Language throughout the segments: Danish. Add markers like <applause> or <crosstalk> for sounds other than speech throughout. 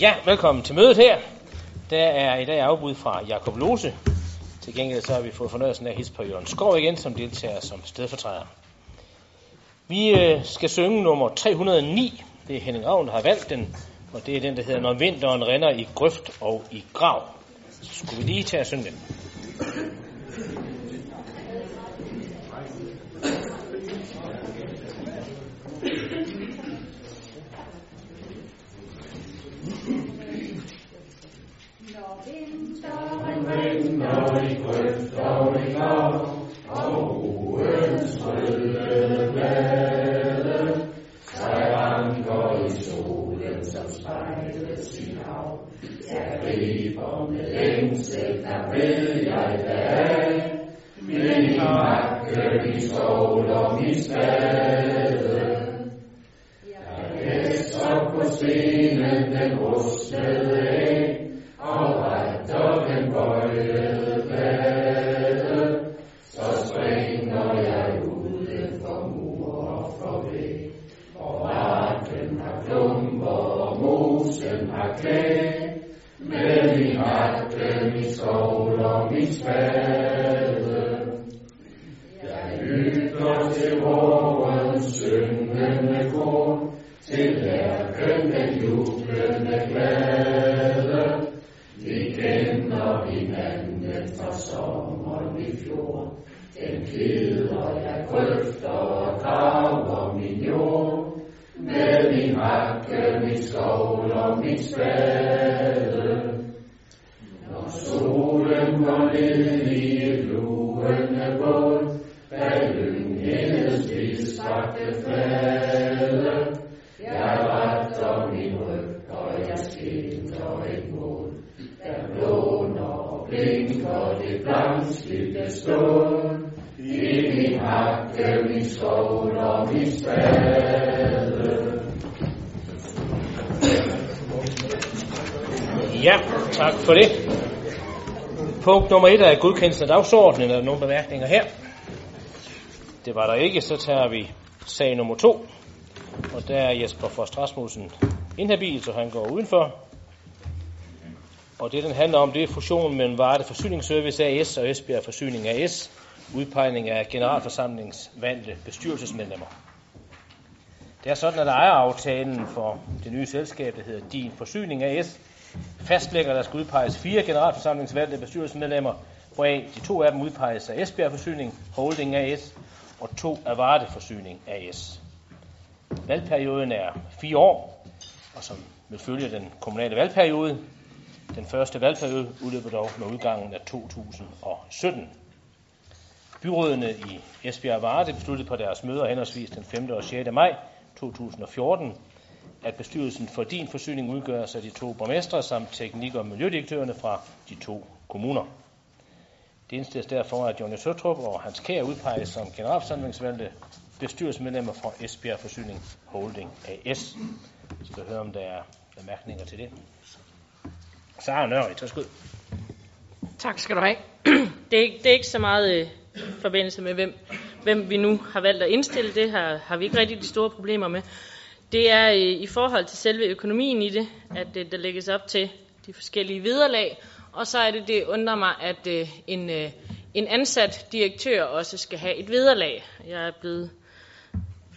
Ja, velkommen til mødet her. Der er i dag afbud fra Jakob Lose. Til gengæld så har vi fået fornøjelsen af at hilse på Jørgen Skov igen, som deltager som stedfortræder. Vi øh, skal synge nummer 309. Det er Henning Ravn, der har valgt den, og det er den, der hedder Når vinteren renner i grøft og i grav. Så skulle vi lige tage at synge den. dårlig grøft, dårlig grav, og uens røde blade, sig ranker i solen, som spejles i hav. Jeg med længsel, der ved jeg dag, min magte, min sol og Den gider jeg grøfter og graver min jord, med min hakke, min skovl og min spade. Når solen går ned i luende bål, er lynghendes vildskabte fade. Jeg retter min ryg, og jeg skilter et mål, der låner og blinker det blanke Ja, tak for det. Punkt nummer et er godkendelsen af dagsordenen. Er der nogle bemærkninger her? Det var der ikke. Så tager vi sag nummer to. Og der er Jesper Frost Rasmussen inhabil, så han går udenfor. Og det, den handler om, det er fusionen mellem Varde Forsyningsservice AS og Esbjerg Forsyning AS. Udpegning af generalforsamlingsvalgte bestyrelsesmedlemmer. Det er sådan, at ejeraftalen for det nye selskab, der hedder Din Forsyning AS, fastlægger, at der skal udpeges fire generalforsamlingsvalgte bestyrelsesmedlemmer, hvoraf de to af dem udpeges af Esbjerg Forsyning Holding AS og to af Varde Forsyning AS. Valgperioden er fire år, og som vil følge den kommunale valgperiode. Den første valgperiode udløber dog med udgangen af 2017. Byrådene i Esbjerg og Varde besluttede på deres møder henholdsvis den 5. og 6. maj 2014, at bestyrelsen for din forsyning udgøres af de to borgmestre samt teknik- og miljødirektørerne fra de to kommuner. Det indstilles derfor, at Jonny Søtrup og Hans Kær udpeges som generalforsamlingsvalgte bestyrelsesmedlemmer for Esbjerg Forsyning Holding AS. Så skal høre, om der er bemærkninger til det. Sara Nørre, værsgo. Tak skal du have. <clears throat> Det er ikke, det er ikke så meget øh, forbindelse med, hvem, hvem vi nu har valgt at indstille. Det har, har vi ikke rigtig de store problemer med. Det er øh, i forhold til selve økonomien i det, at øh, der lægges op til de forskellige vederlag. Og så er det, det undrer mig, at øh, en, øh, en ansat direktør også skal have et vederlag. Jeg er blevet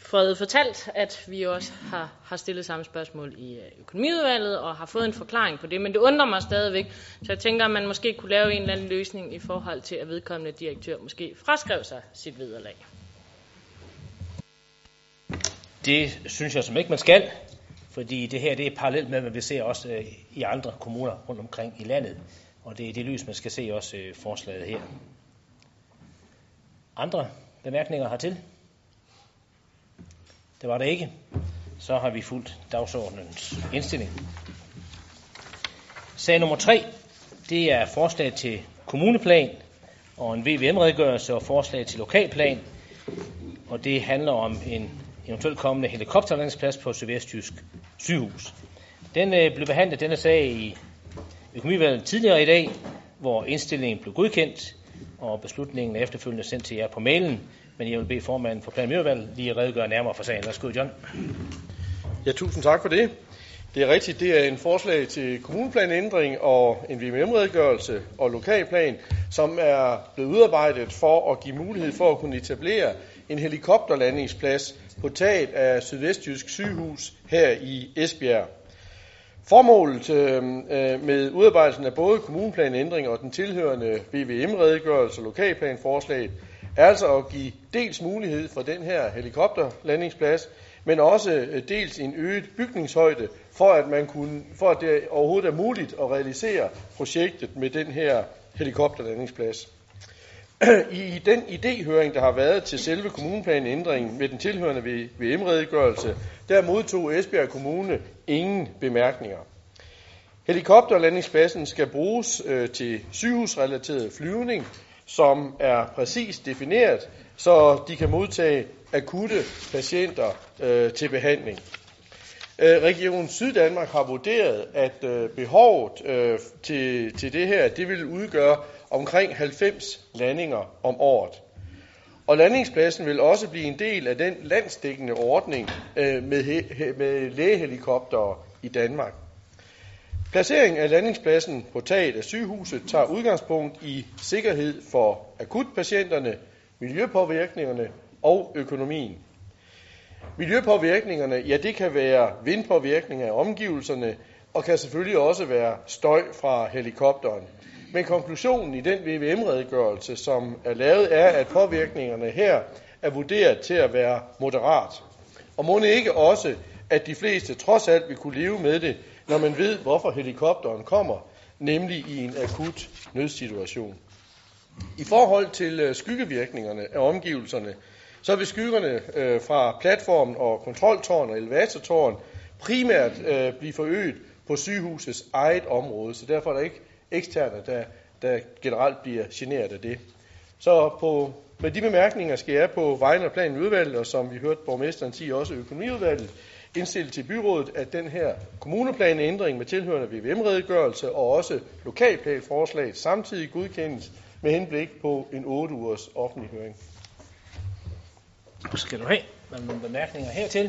fået fortalt, at vi også har, har stillet samme spørgsmål i øh, økonomiudvalget og har fået en forklaring på det, men det undrer mig stadigvæk. Så jeg tænker, at man måske kunne lave en eller anden løsning i forhold til, at vedkommende direktør måske fraskrev sig sit vederlag. Det synes jeg som ikke, man skal, fordi det her det er parallelt med, hvad vi ser også øh, i andre kommuner rundt omkring i landet. Og det er det lys, man skal se også øh, forslaget her. Andre bemærkninger hertil? Det var det ikke. Så har vi fulgt dagsordnens indstilling. Sag nummer 3, det er forslag til kommuneplan og en VVM-redegørelse og forslag til lokalplan. Og det handler om en eventuelt kommende helikopterlandingsplads på Sydvestjysk sygehus. Den øh, blev behandlet denne sag i økonomivalget tidligere i dag, hvor indstillingen blev godkendt, og beslutningen er efterfølgende sendt til jer på mailen. Men jeg vil bede formanden for plan- lige at redegøre nærmere for sagen. Værsgo, John. Ja, tusind tak for det. Det er rigtigt, det er en forslag til kommuneplanændring og en VMM-redegørelse og lokalplan, som er blevet udarbejdet for at give mulighed for at kunne etablere en helikopterlandingsplads på taget af Sydvestjysk sygehus her i Esbjerg. Formålet øhm, øh, med udarbejdelsen af både kommuneplanændring og den tilhørende VVM-redegørelse og lokalplanforslaget er altså at give dels mulighed for den her helikopterlandingsplads, men også øh, dels en øget bygningshøjde, for at, man kunne, for at det overhovedet er muligt at realisere projektet med den her helikopterlandingsplads. <clears throat> I den idéhøring, der har været til selve kommuneplanændringen med den tilhørende VM-redegørelse, der modtog Esbjerg Kommune ingen bemærkninger. Helikopterlandingspladsen skal bruges øh, til sygehusrelateret flyvning, som er præcist defineret, så de kan modtage akutte patienter øh, til behandling. Øh, Region Syddanmark har vurderet, at øh, behovet øh, til, til det her, det vil udgøre omkring 90 landinger om året. Og landingspladsen vil også blive en del af den landsdækkende ordning øh, med, he, med lægehelikoptere i Danmark. Placering af landingspladsen på taget af sygehuset tager udgangspunkt i sikkerhed for akutpatienterne, miljøpåvirkningerne og økonomien. Miljøpåvirkningerne, ja det kan være vindpåvirkninger af omgivelserne, og kan selvfølgelig også være støj fra helikopteren. Men konklusionen i den VVM-redegørelse, som er lavet, er, at påvirkningerne her er vurderet til at være moderat. Og må ikke også, at de fleste trods alt vil kunne leve med det, når man ved, hvorfor helikopteren kommer, nemlig i en akut nødsituation. I forhold til øh, skyggevirkningerne af omgivelserne, så vil skyggerne øh, fra platformen og kontroltårn og elevatortårn primært øh, blive forøget på sygehusets eget område, så derfor er der ikke eksterne, der, der generelt bliver generet af det. Så på, med de bemærkninger skal jeg på vegne af planen udvalget, og som vi hørte borgmesteren sige også økonomiudvalget, indstille til byrådet, at den her kommuneplanændring med tilhørende VVM-redegørelse og også lokalplanforslaget samtidig godkendes med henblik på en 8 ugers offentlig høring. Skal du have nogle bemærkninger hertil?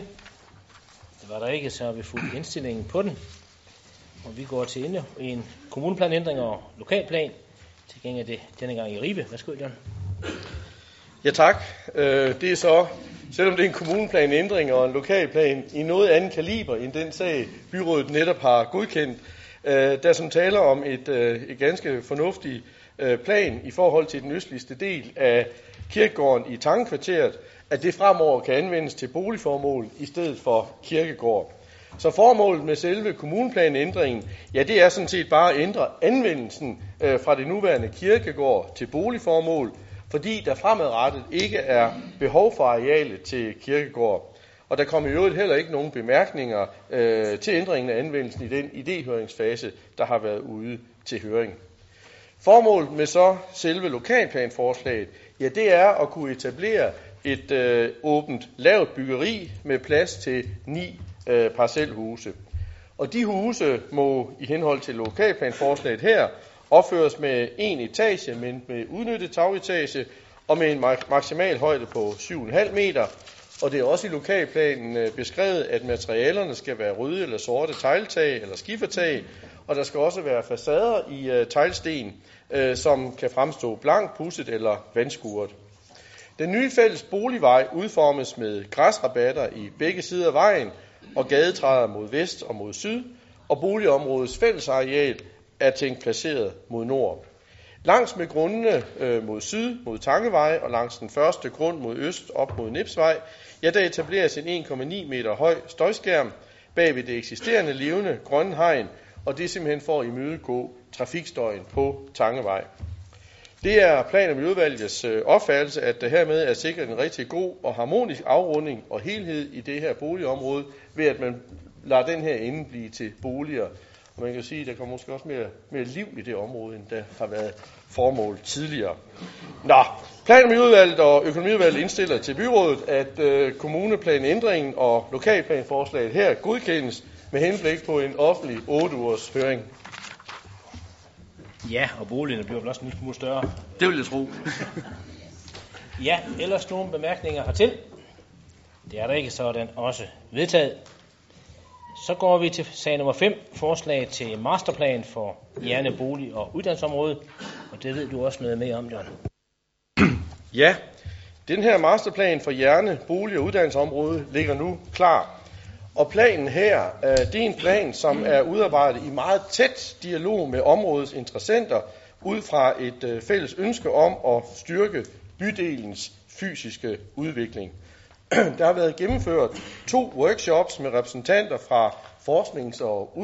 Det var der ikke, så har vi fuldt indstillingen på den. Og vi går til en kommuneplanændring og lokalplan. Til gengæld det denne gang i Ribe. Værsgo, John. Ja tak. Øh, det er så, selvom det er en kommuneplanændring og en lokalplan, i noget andet kaliber end den sag, byrådet netop har godkendt, øh, der som taler om et, øh, et ganske fornuftigt øh, plan i forhold til den østligste del af kirkegården i Tangekvarteret, at det fremover kan anvendes til boligformål i stedet for kirkegård. Så formålet med selve kommuneplanændringen, ja, det er sådan set bare at ændre anvendelsen øh, fra det nuværende kirkegård til boligformål, fordi der fremadrettet ikke er behov for arealet til kirkegård. Og der kom i øvrigt heller ikke nogen bemærkninger øh, til ændringen af anvendelsen i den idéhøringsfase, der har været ude til høring. Formålet med så selve lokalplanforslaget, ja, det er at kunne etablere et øh, åbent lavt byggeri med plads til ni øh, parcelhuse. Og de huse må i henhold til lokalplanforslaget her opføres med en etage, men med udnyttet tagetage og med en maksimal højde på 7,5 meter. Og det er også i lokalplanen øh, beskrevet, at materialerne skal være røde eller sorte tegltag eller skifertag, og der skal også være facader i øh, teglsten, øh, som kan fremstå blank, pudset eller vandskuret. Den nye fælles boligvej udformes med græsrabatter i begge sider af vejen og gadetræder mod vest og mod syd, og boligområdets fællesareal er tænkt placeret mod nord. Langs med grundene øh, mod syd, mod Tangevej, og langs den første grund mod øst, op mod Nipsvej, ja, der etableres en 1,9 meter høj støjskærm bag ved det eksisterende levende grønne hegn, og det er simpelthen for at imødegå trafikstøjen på Tangevej. Det er plan- og miljøudvalgets øh, opfattelse, at der hermed er sikret en rigtig god og harmonisk afrunding og helhed i det her boligområde, ved at man lader den her ende blive til boliger. Og man kan sige, at der kommer måske også mere, mere liv i det område, end der har været formål tidligere. Nå, plan- og økonomiudvalget indstiller til byrådet, at øh, kommuneplanændringen og lokalplanforslaget her godkendes med henblik på en offentlig 8 ugers høring. Ja, og boligerne bliver vel også en lille smule større. Det vil jeg tro. Ja, ellers nogle bemærkninger hertil. Det er der ikke, så er den også vedtaget. Så går vi til sag nummer 5, forslag til masterplan for Hjerne, Bolig og Uddannelsesområdet. Og det ved du også noget mere om, John. <clears throat> Ja, den her masterplan for Hjerne, Bolig og Uddannelsesområdet ligger nu klar. Og planen her, øh, det er en plan, som er udarbejdet i meget tæt dialog med områdets interessenter, ud fra et øh, fælles ønske om at styrke bydelens fysiske udvikling. <clears throat> Der har været gennemført to workshops med repræsentanter fra forsknings- og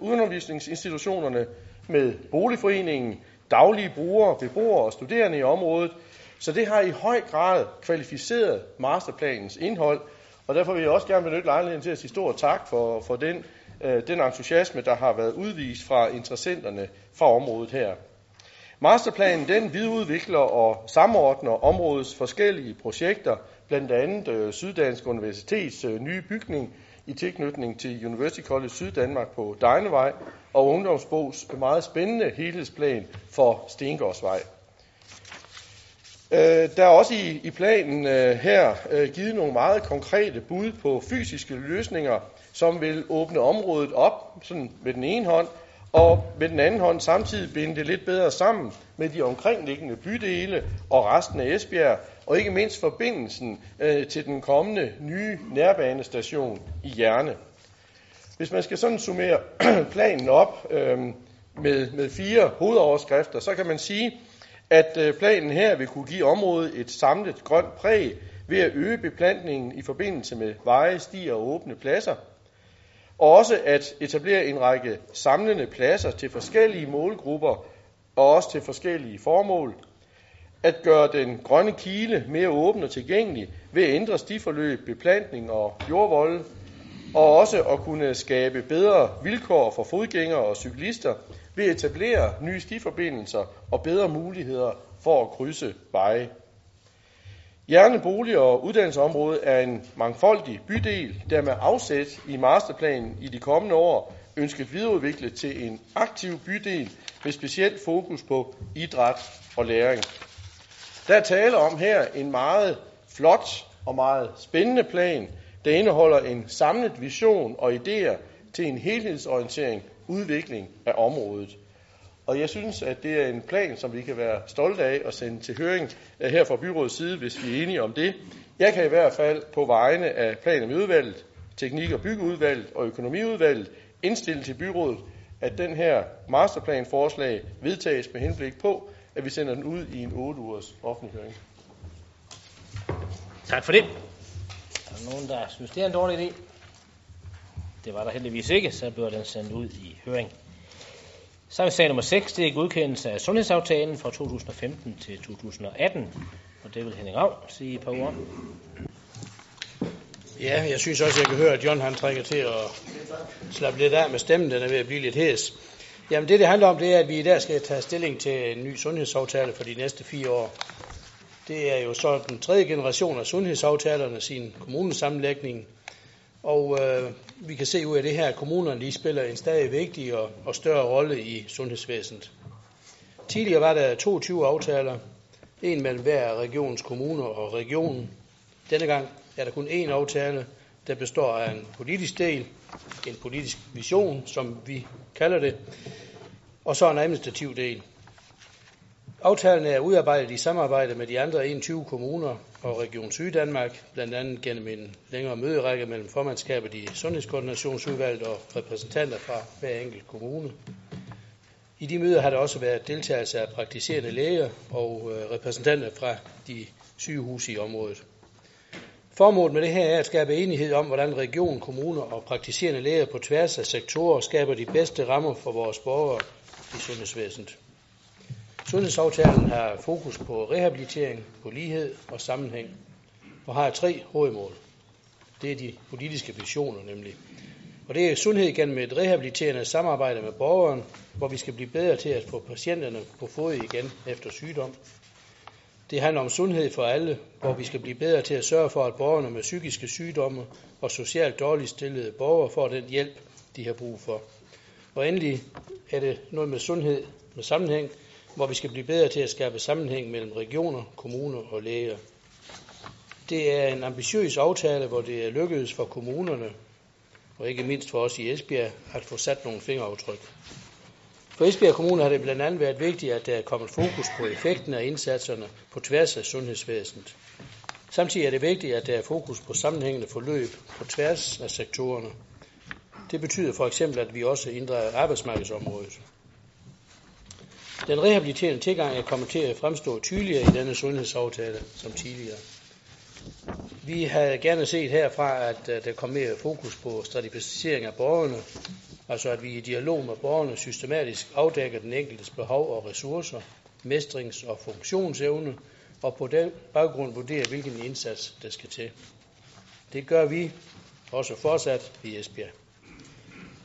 undervisningsinstitutionerne med boligforeningen, daglige brugere, beboere og studerende i området. Så det har i høj grad kvalificeret masterplanens indhold, og derfor vil jeg også gerne benytte lejligheden til at sige stor tak for, for den, øh, den entusiasme, der har været udvist fra interessenterne fra området her. Masterplanen den videreudvikler og samordner områdets forskellige projekter, blandt andet øh, Syddansk Universitets øh, nye bygning i tilknytning til University College Syddanmark på Dejnevej og Ungdomsbogs meget spændende helhedsplan for Stengårdsvej. Øh, der er også i, i planen øh, her øh, givet nogle meget konkrete bud på fysiske løsninger, som vil åbne området op sådan med den ene hånd, og med den anden hånd samtidig binde det lidt bedre sammen med de omkringliggende bydele og resten af Esbjerg, og ikke mindst forbindelsen øh, til den kommende nye nærbanestation i Hjerne. Hvis man skal sådan summere <clears throat> planen op øh, med, med fire hovedoverskrifter, så kan man sige, at øh, planen her vil kunne give området et samlet grønt præg ved at øge beplantningen i forbindelse med veje, stier og åbne pladser, og også at etablere en række samlende pladser til forskellige målgrupper og også til forskellige formål, at gøre den grønne kile mere åben og tilgængelig ved at ændre stiforløb, beplantning og jordvolde, og også at kunne skabe bedre vilkår for fodgængere og cyklister ved at etablere nye stiforbindelser og bedre muligheder for at krydse veje. Hjerne Bolig- og Uddannelsesområdet er en mangfoldig bydel, der med afsæt i masterplanen i de kommende år ønsket videreudviklet til en aktiv bydel med specielt fokus på idræt og læring. Der er tale om her en meget flot og meget spændende plan, der indeholder en samlet vision og idéer til en helhedsorientering udvikling af området. Og jeg synes, at det er en plan, som vi kan være stolte af at sende til høring eh, her fra byrådets side, hvis vi er enige om det. Jeg kan i hvert fald på vegne af plan- og udvalget, teknik- og byggeudvalget og økonomiudvalget indstille til byrådet, at den her masterplanforslag vedtages med henblik på, at vi sender den ud i en 8 ugers offentlig høring. Tak for det. Er der nogen, der synes, det er en dårlig idé? Det var der heldigvis ikke, så bliver den sendt ud i høring. Så er vi sag nummer 6, det er godkendelse af sundhedsaftalen fra 2015 til 2018. Og det vil Henning Rav sige et par ord Ja, jeg synes også, jeg kan høre, at John han trækker til at slappe lidt af med stemmen. Den er ved at blive lidt hæs. Jamen det, det handler om, det er, at vi i dag skal tage stilling til en ny sundhedsaftale for de næste fire år. Det er jo så den tredje generation af sundhedsaftalerne, sin kommunesammenlægning. Og øh, vi kan se ud af det her, at kommunerne lige spiller en stadig vigtig og, og større rolle i sundhedsvæsenet. Tidligere var der 22 aftaler, en mellem hver regions kommuner og regionen. Denne gang er der kun én aftale, der består af en politisk del, en politisk vision, som vi kalder det, og så en administrativ del. Aftalen er udarbejdet i samarbejde med de andre 21 kommuner og Region Syddanmark, blandt andet gennem en længere møderække mellem formandskabet i Sundhedskoordinationsudvalget og repræsentanter fra hver enkelt kommune. I de møder har der også været deltagelse af praktiserende læger og øh, repræsentanter fra de sygehuse i området. Formålet med det her er at skabe enighed om, hvordan region, kommuner og praktiserende læger på tværs af sektorer skaber de bedste rammer for vores borgere i sundhedsvæsenet. Sundhedsaftalen har fokus på rehabilitering, på lighed og sammenhæng, og har tre hovedmål. Det er de politiske visioner nemlig. Og det er sundhed gennem et rehabiliterende samarbejde med borgeren, hvor vi skal blive bedre til at få patienterne på fod igen efter sygdom. Det handler om sundhed for alle, hvor vi skal blive bedre til at sørge for, at borgerne med psykiske sygdomme og socialt dårligt stillede borgere får den hjælp, de har brug for. Og endelig er det noget med sundhed med sammenhæng, hvor vi skal blive bedre til at skabe sammenhæng mellem regioner, kommuner og læger. Det er en ambitiøs aftale, hvor det er lykkedes for kommunerne, og ikke mindst for os i Esbjerg, at få sat nogle fingeraftryk. For Esbjerg Kommune har det blandt andet været vigtigt, at der er kommet fokus på effekten af indsatserne på tværs af sundhedsvæsenet. Samtidig er det vigtigt, at der er fokus på sammenhængende forløb på tværs af sektorerne. Det betyder for eksempel, at vi også inddrager arbejdsmarkedsområdet. Den rehabiliterende tilgang er kommet til at fremstå tydeligere i denne sundhedsaftale som tidligere. Vi havde gerne set herfra, at øh, der kom mere fokus på stratificering af borgerne, altså at vi i dialog med borgerne systematisk afdækker den enkeltes behov og ressourcer, mestrings- og funktionsevne, og på den baggrund vurderer, hvilken indsats der skal til. Det gør vi også fortsat i Esbjerg.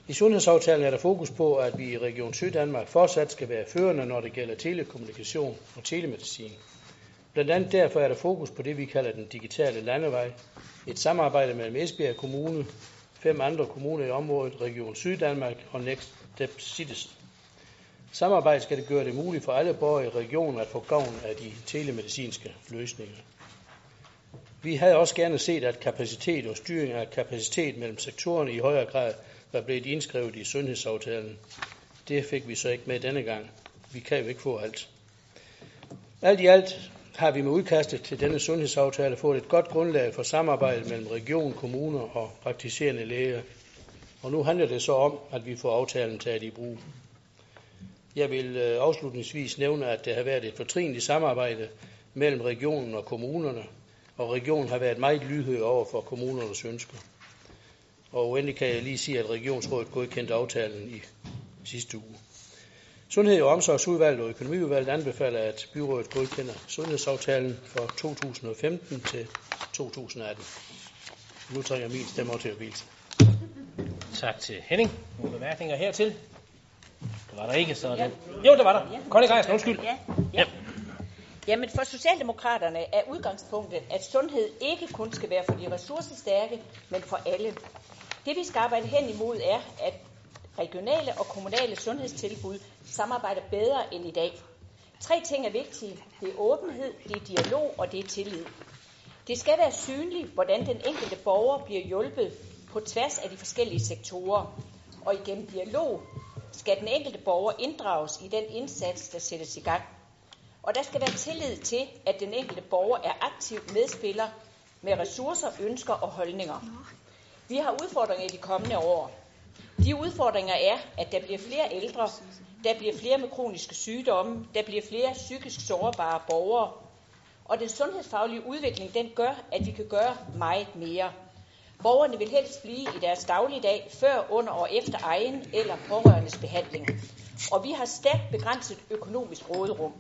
I sundhedsaftalen er der fokus på, at vi i Region Syddanmark fortsat skal være førende, når det gælder telekommunikation og telemedicin. Blandt andet derfor er der fokus på det, vi kalder den digitale landevej. Et samarbejde mellem Esbjerg Kommune, fem andre kommuner i området, Region Syddanmark og Next Step Cities. Samarbejdet skal det gøre det muligt for alle borgere i regionen at få gavn af de telemedicinske løsninger. Vi havde også gerne set, at kapacitet og styring af kapacitet mellem sektorerne i højere grad var blevet indskrevet i sundhedsaftalen. Det fik vi så ikke med denne gang. Vi kan jo ikke få alt. Alt i alt har vi med udkastet til denne sundhedsaftale fået et godt grundlag for samarbejde mellem region, kommuner og praktiserende læger. Og nu handler det så om, at vi får aftalen taget i brug. Jeg vil øh, afslutningsvis nævne, at der har været et fortrinligt samarbejde mellem regionen og kommunerne, og regionen har været meget lydhør over for kommunernes ønsker. Og endelig kan jeg lige sige, at regionsrådet godkendte aftalen i sidste uge. Sundhed- og omsorgsudvalget og økonomiudvalget anbefaler, at byrådet godkender sundhedsaftalen for 2015 til 2018. Nu trænger min stemme til at bilde. Tak til Henning. Nogle bemærkninger hertil? Det var der ikke, så ja. Jo, det var der. Conny Greisen, undskyld. Ja, ja. Jamen for Socialdemokraterne er udgangspunktet, at sundhed ikke kun skal være for de ressourcestærke, men for alle. Det vi skal arbejde hen imod er, at regionale og kommunale sundhedstilbud samarbejder bedre end i dag. Tre ting er vigtige. Det er åbenhed, det er dialog og det er tillid. Det skal være synligt, hvordan den enkelte borger bliver hjulpet på tværs af de forskellige sektorer. Og igennem dialog skal den enkelte borger inddrages i den indsats, der sættes i gang. Og der skal være tillid til, at den enkelte borger er aktiv medspiller med ressourcer, ønsker og holdninger. Vi har udfordringer i de kommende år. De udfordringer er, at der bliver flere ældre, der bliver flere med kroniske sygdomme, der bliver flere psykisk sårbare borgere, og den sundhedsfaglige udvikling, den gør, at vi kan gøre meget mere. Borgerne vil helst blive i deres dagligdag før, under og efter egen eller pårørendes behandling. Og vi har stærkt begrænset økonomisk råderum.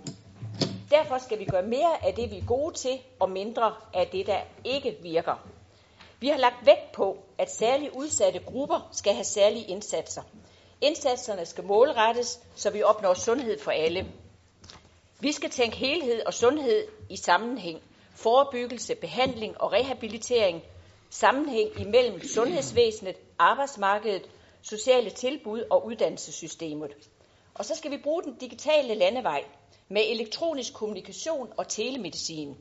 Derfor skal vi gøre mere af det, vi er gode til, og mindre af det, der ikke virker. Vi har lagt vægt på, at særligt udsatte grupper skal have særlige indsatser. Indsatserne skal målrettes, så vi opnår sundhed for alle. Vi skal tænke helhed og sundhed i sammenhæng. Forebyggelse, behandling og rehabilitering. Sammenhæng imellem sundhedsvæsenet, arbejdsmarkedet, sociale tilbud og uddannelsessystemet. Og så skal vi bruge den digitale landevej med elektronisk kommunikation og telemedicin.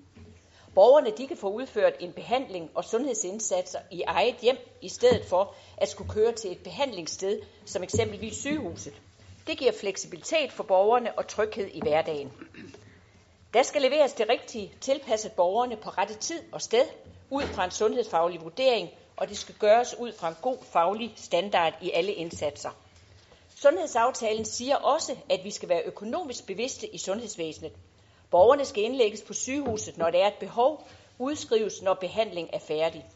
Borgerne de kan få udført en behandling og sundhedsindsatser i eget hjem, i stedet for at skulle køre til et behandlingssted, som eksempelvis sygehuset. Det giver fleksibilitet for borgerne og tryghed i hverdagen. Der skal leveres det rigtige, tilpasset borgerne på rette tid og sted, ud fra en sundhedsfaglig vurdering, og det skal gøres ud fra en god faglig standard i alle indsatser. Sundhedsaftalen siger også, at vi skal være økonomisk bevidste i sundhedsvæsenet. Borgerne skal indlægges på sygehuset, når der er et behov, udskrives, når behandling er færdig.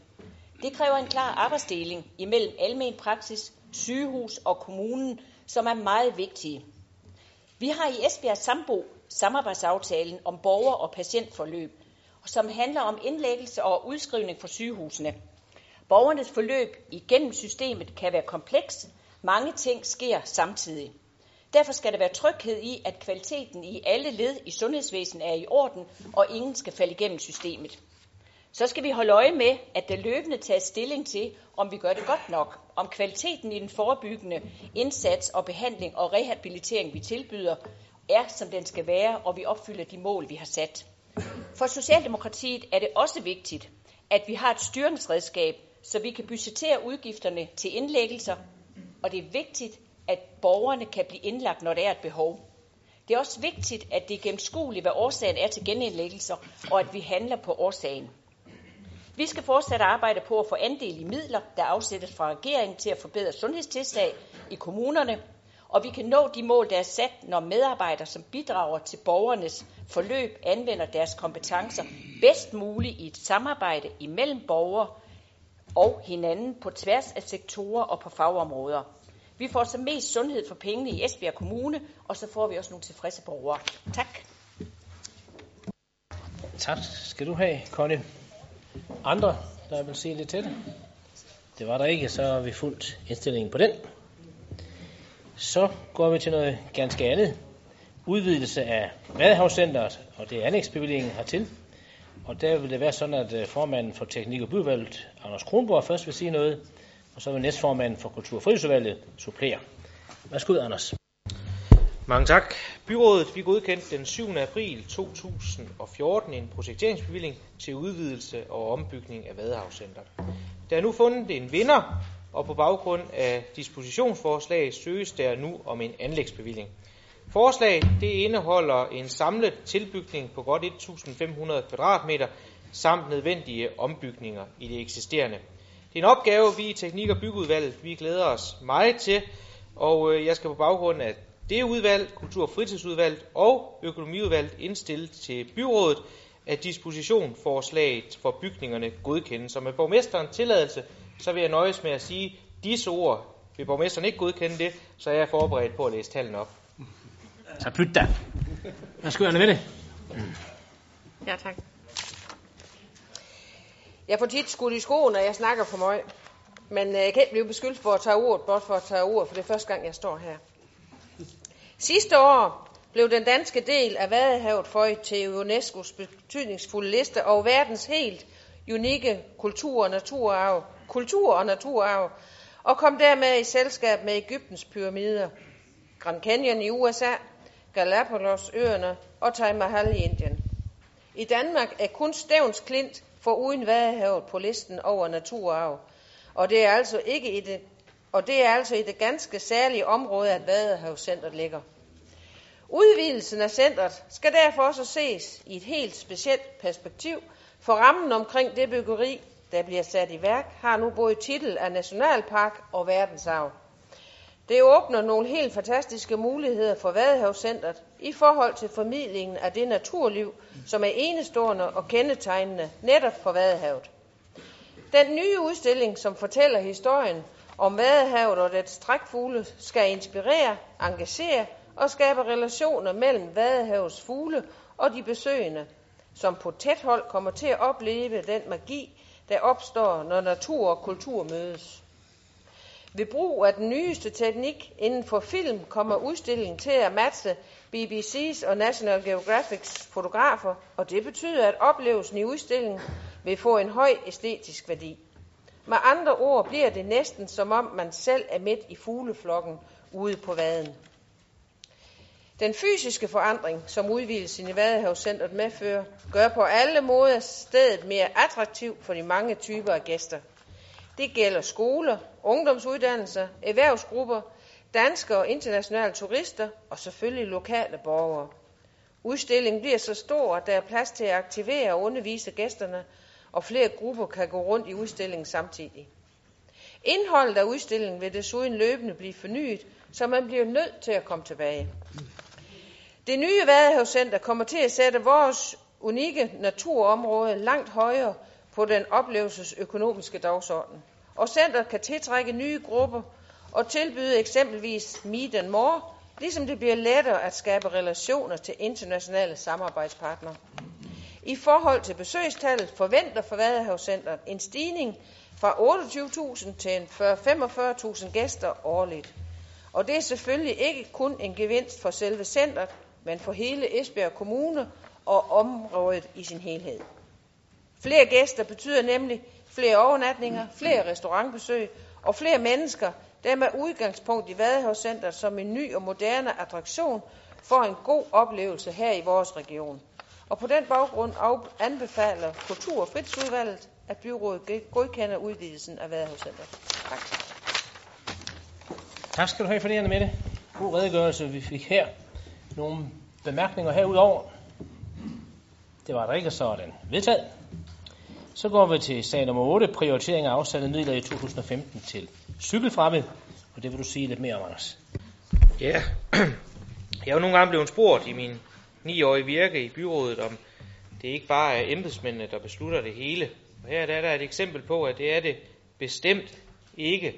Det kræver en klar arbejdsdeling imellem almen praksis, sygehus og kommunen, som er meget vigtige. Vi har i Esbjerg Sambo samarbejdsaftalen om borger- og patientforløb, som handler om indlæggelse og udskrivning fra sygehusene. Borgernes forløb igennem systemet kan være kompleks. Mange ting sker samtidig. Derfor skal der være tryghed i, at kvaliteten i alle led i sundhedsvæsenet er i orden, og ingen skal falde igennem systemet. Så skal vi holde øje med, at der løbende tages stilling til, om vi gør det godt nok, om kvaliteten i den forebyggende indsats og behandling og rehabilitering, vi tilbyder, er, som den skal være, og vi opfylder de mål, vi har sat. For Socialdemokratiet er det også vigtigt, at vi har et styringsredskab, så vi kan budgettere udgifterne til indlæggelser, og det er vigtigt, at borgerne kan blive indlagt, når der er et behov. Det er også vigtigt, at det er gennemskueligt, hvad årsagen er til genindlæggelser, og at vi handler på årsagen. Vi skal fortsat arbejde på at få andel i midler, der afsættes fra regeringen til at forbedre sundhedstilstand i kommunerne, og vi kan nå de mål, der er sat, når medarbejdere, som bidrager til borgernes forløb, anvender deres kompetencer bedst muligt i et samarbejde imellem borgere og hinanden på tværs af sektorer og på fagområder. Vi får så mest sundhed for pengene i Esbjerg Kommune, og så får vi også nogle tilfredse borgere. Tak. Tak skal du have, Connie. Andre, der vil sige lidt til det? Det var der ikke, så har vi fuldt indstillingen på den. Så går vi til noget ganske andet. Udvidelse af Vadehavscenteret, og det er anlægsbevillingen hertil. Og der vil det være sådan, at øh, formanden for Teknik- og Byudvalget, Anders Kronborg, først vil sige noget, og så vil næstformanden for Kultur- og Frihedsudvalget supplere. Værsgo, Anders. Mange tak. Byrådet vi godkendte den 7. april 2014 en projekteringsbevilling til udvidelse og ombygning af Vadehavscenteret. Der er nu fundet en vinder, og på baggrund af dispositionsforslag søges der nu om en anlægsbevilling. Forslaget det indeholder en samlet tilbygning på godt 1.500 kvadratmeter samt nødvendige ombygninger i det eksisterende. Det er en opgave, vi i Teknik- og Byggeudvalget vi glæder os meget til, og øh, jeg skal på baggrund af det udvalg, Kultur- og Fritidsudvalget og Økonomiudvalget indstille til byrådet, at dispositionforslaget for bygningerne godkendes. Og med borgmesterens tilladelse, så vil jeg nøjes med at sige disse ord. Vil borgmesteren ikke godkende det, så er jeg forberedt på at læse tallene op. Så pyt da. Værsgo, Anne Mette. Ja, tak. Jeg får tit skudt i skoene, når jeg snakker for meget. Men øh, jeg kan ikke blive beskyldt for at tage ordet, blot for at tage ordet, for det er første gang, jeg står her. Sidste år blev den danske del af Vadehavet føjet til UNESCO's betydningsfulde liste over verdens helt unikke kultur- og naturarv, kultur- og naturarv, og kom dermed i selskab med Ægyptens pyramider, Grand Canyon i USA, Galapagos-øerne og Taj Mahal i Indien. I Danmark er kun Stævns Klint for uden Vadehavet på listen over naturarv, og det er altså ikke i det, og det er altså i det ganske særlige område, at Vadehavscentret ligger. Udvidelsen af centret skal derfor også ses i et helt specielt perspektiv, for rammen omkring det byggeri, der bliver sat i værk, har nu både titel af nationalpark og verdensarv. Det åbner nogle helt fantastiske muligheder for Vadehavscentret i forhold til formidlingen af det naturliv, som er enestående og kendetegnende netop for Vadehavet. Den nye udstilling, som fortæller historien om Vadehavet og dets trækfugle, skal inspirere, engagere og skabe relationer mellem Vadehavets fugle og de besøgende, som på tæt hold kommer til at opleve den magi, der opstår, når natur og kultur mødes. Ved brug af den nyeste teknik inden for film kommer udstillingen til at matche BBC's og National Geographics fotografer, og det betyder, at oplevelsen i udstillingen vil få en høj æstetisk værdi. Med andre ord bliver det næsten som om man selv er midt i fugleflokken ude på vaden. Den fysiske forandring, som udvidelsen i Vadehavscentret medfører, gør på alle måder stedet mere attraktivt for de mange typer af gæster. Det gælder skoler, ungdomsuddannelser, erhvervsgrupper, danske og internationale turister og selvfølgelig lokale borgere. Udstillingen bliver så stor, at der er plads til at aktivere og undervise gæsterne, og flere grupper kan gå rundt i udstillingen samtidig. Indholdet af udstillingen vil desuden løbende blive fornyet, så man bliver nødt til at komme tilbage. Det nye Vadehavscenter kommer til at sætte vores unikke naturområde langt højere på den oplevelsesøkonomiske dagsorden. Og centret kan tiltrække nye grupper og tilbyde eksempelvis Meet and More, ligesom det bliver lettere at skabe relationer til internationale samarbejdspartnere. I forhold til besøgstallet forventer for Vadehavscentret en stigning fra 28.000 til 45.000 gæster årligt. Og det er selvfølgelig ikke kun en gevinst for selve centret, men for hele Esbjerg Kommune og området i sin helhed. Flere gæster betyder nemlig flere overnatninger, flere restaurantbesøg og flere mennesker, der med udgangspunkt i Vadehavscenteret som en ny og moderne attraktion får en god oplevelse her i vores region. Og på den baggrund anbefaler Kultur- og Fritidsudvalget, at byrådet godkender udvidelsen af Vadehavscenteret. Tak. Tak skal du have for det, med det. God redegørelse, vi fik her. Nogle bemærkninger herudover. Det var der ikke, så den vedtaget. Så går vi til sag nummer 8, prioritering af afsatte midler i 2015 til cykelfremme. Og det vil du sige lidt mere om, Anders. Ja, <clears throat> jeg er jo nogle gange blevet spurgt i min niårige virke i byrådet, om det ikke bare er embedsmændene, der beslutter det hele. Og her der er der et eksempel på, at det er det bestemt ikke.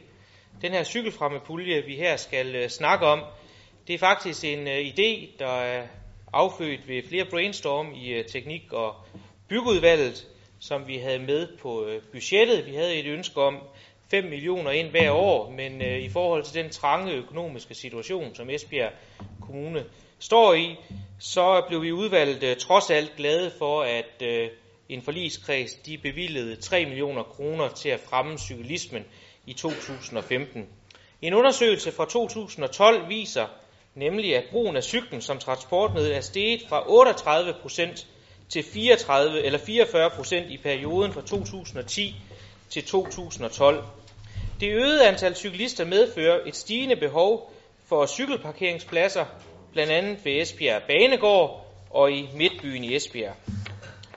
Den her cykelfremmepulje, vi her skal øh, snakke om, det er faktisk en øh, idé, der er affødt ved flere brainstorm i øh, teknik- og byggeudvalget, som vi havde med på øh, budgettet. Vi havde et ønske om 5 millioner ind hver år, men øh, i forhold til den trange økonomiske situation, som Esbjerg Kommune står i, så blev vi udvalgt øh, trods alt glade for, at en forligskreds de bevilgede 3 millioner kroner til at fremme cyklismen i 2015. En undersøgelse fra 2012 viser nemlig, at brugen af cyklen som transportmiddel er steget fra 38 procent til 34 eller 44 procent i perioden fra 2010 til 2012. Det øgede antal cyklister medfører et stigende behov for cykelparkeringspladser, blandt andet ved Esbjerg Banegård og i Midtbyen i Esbjerg.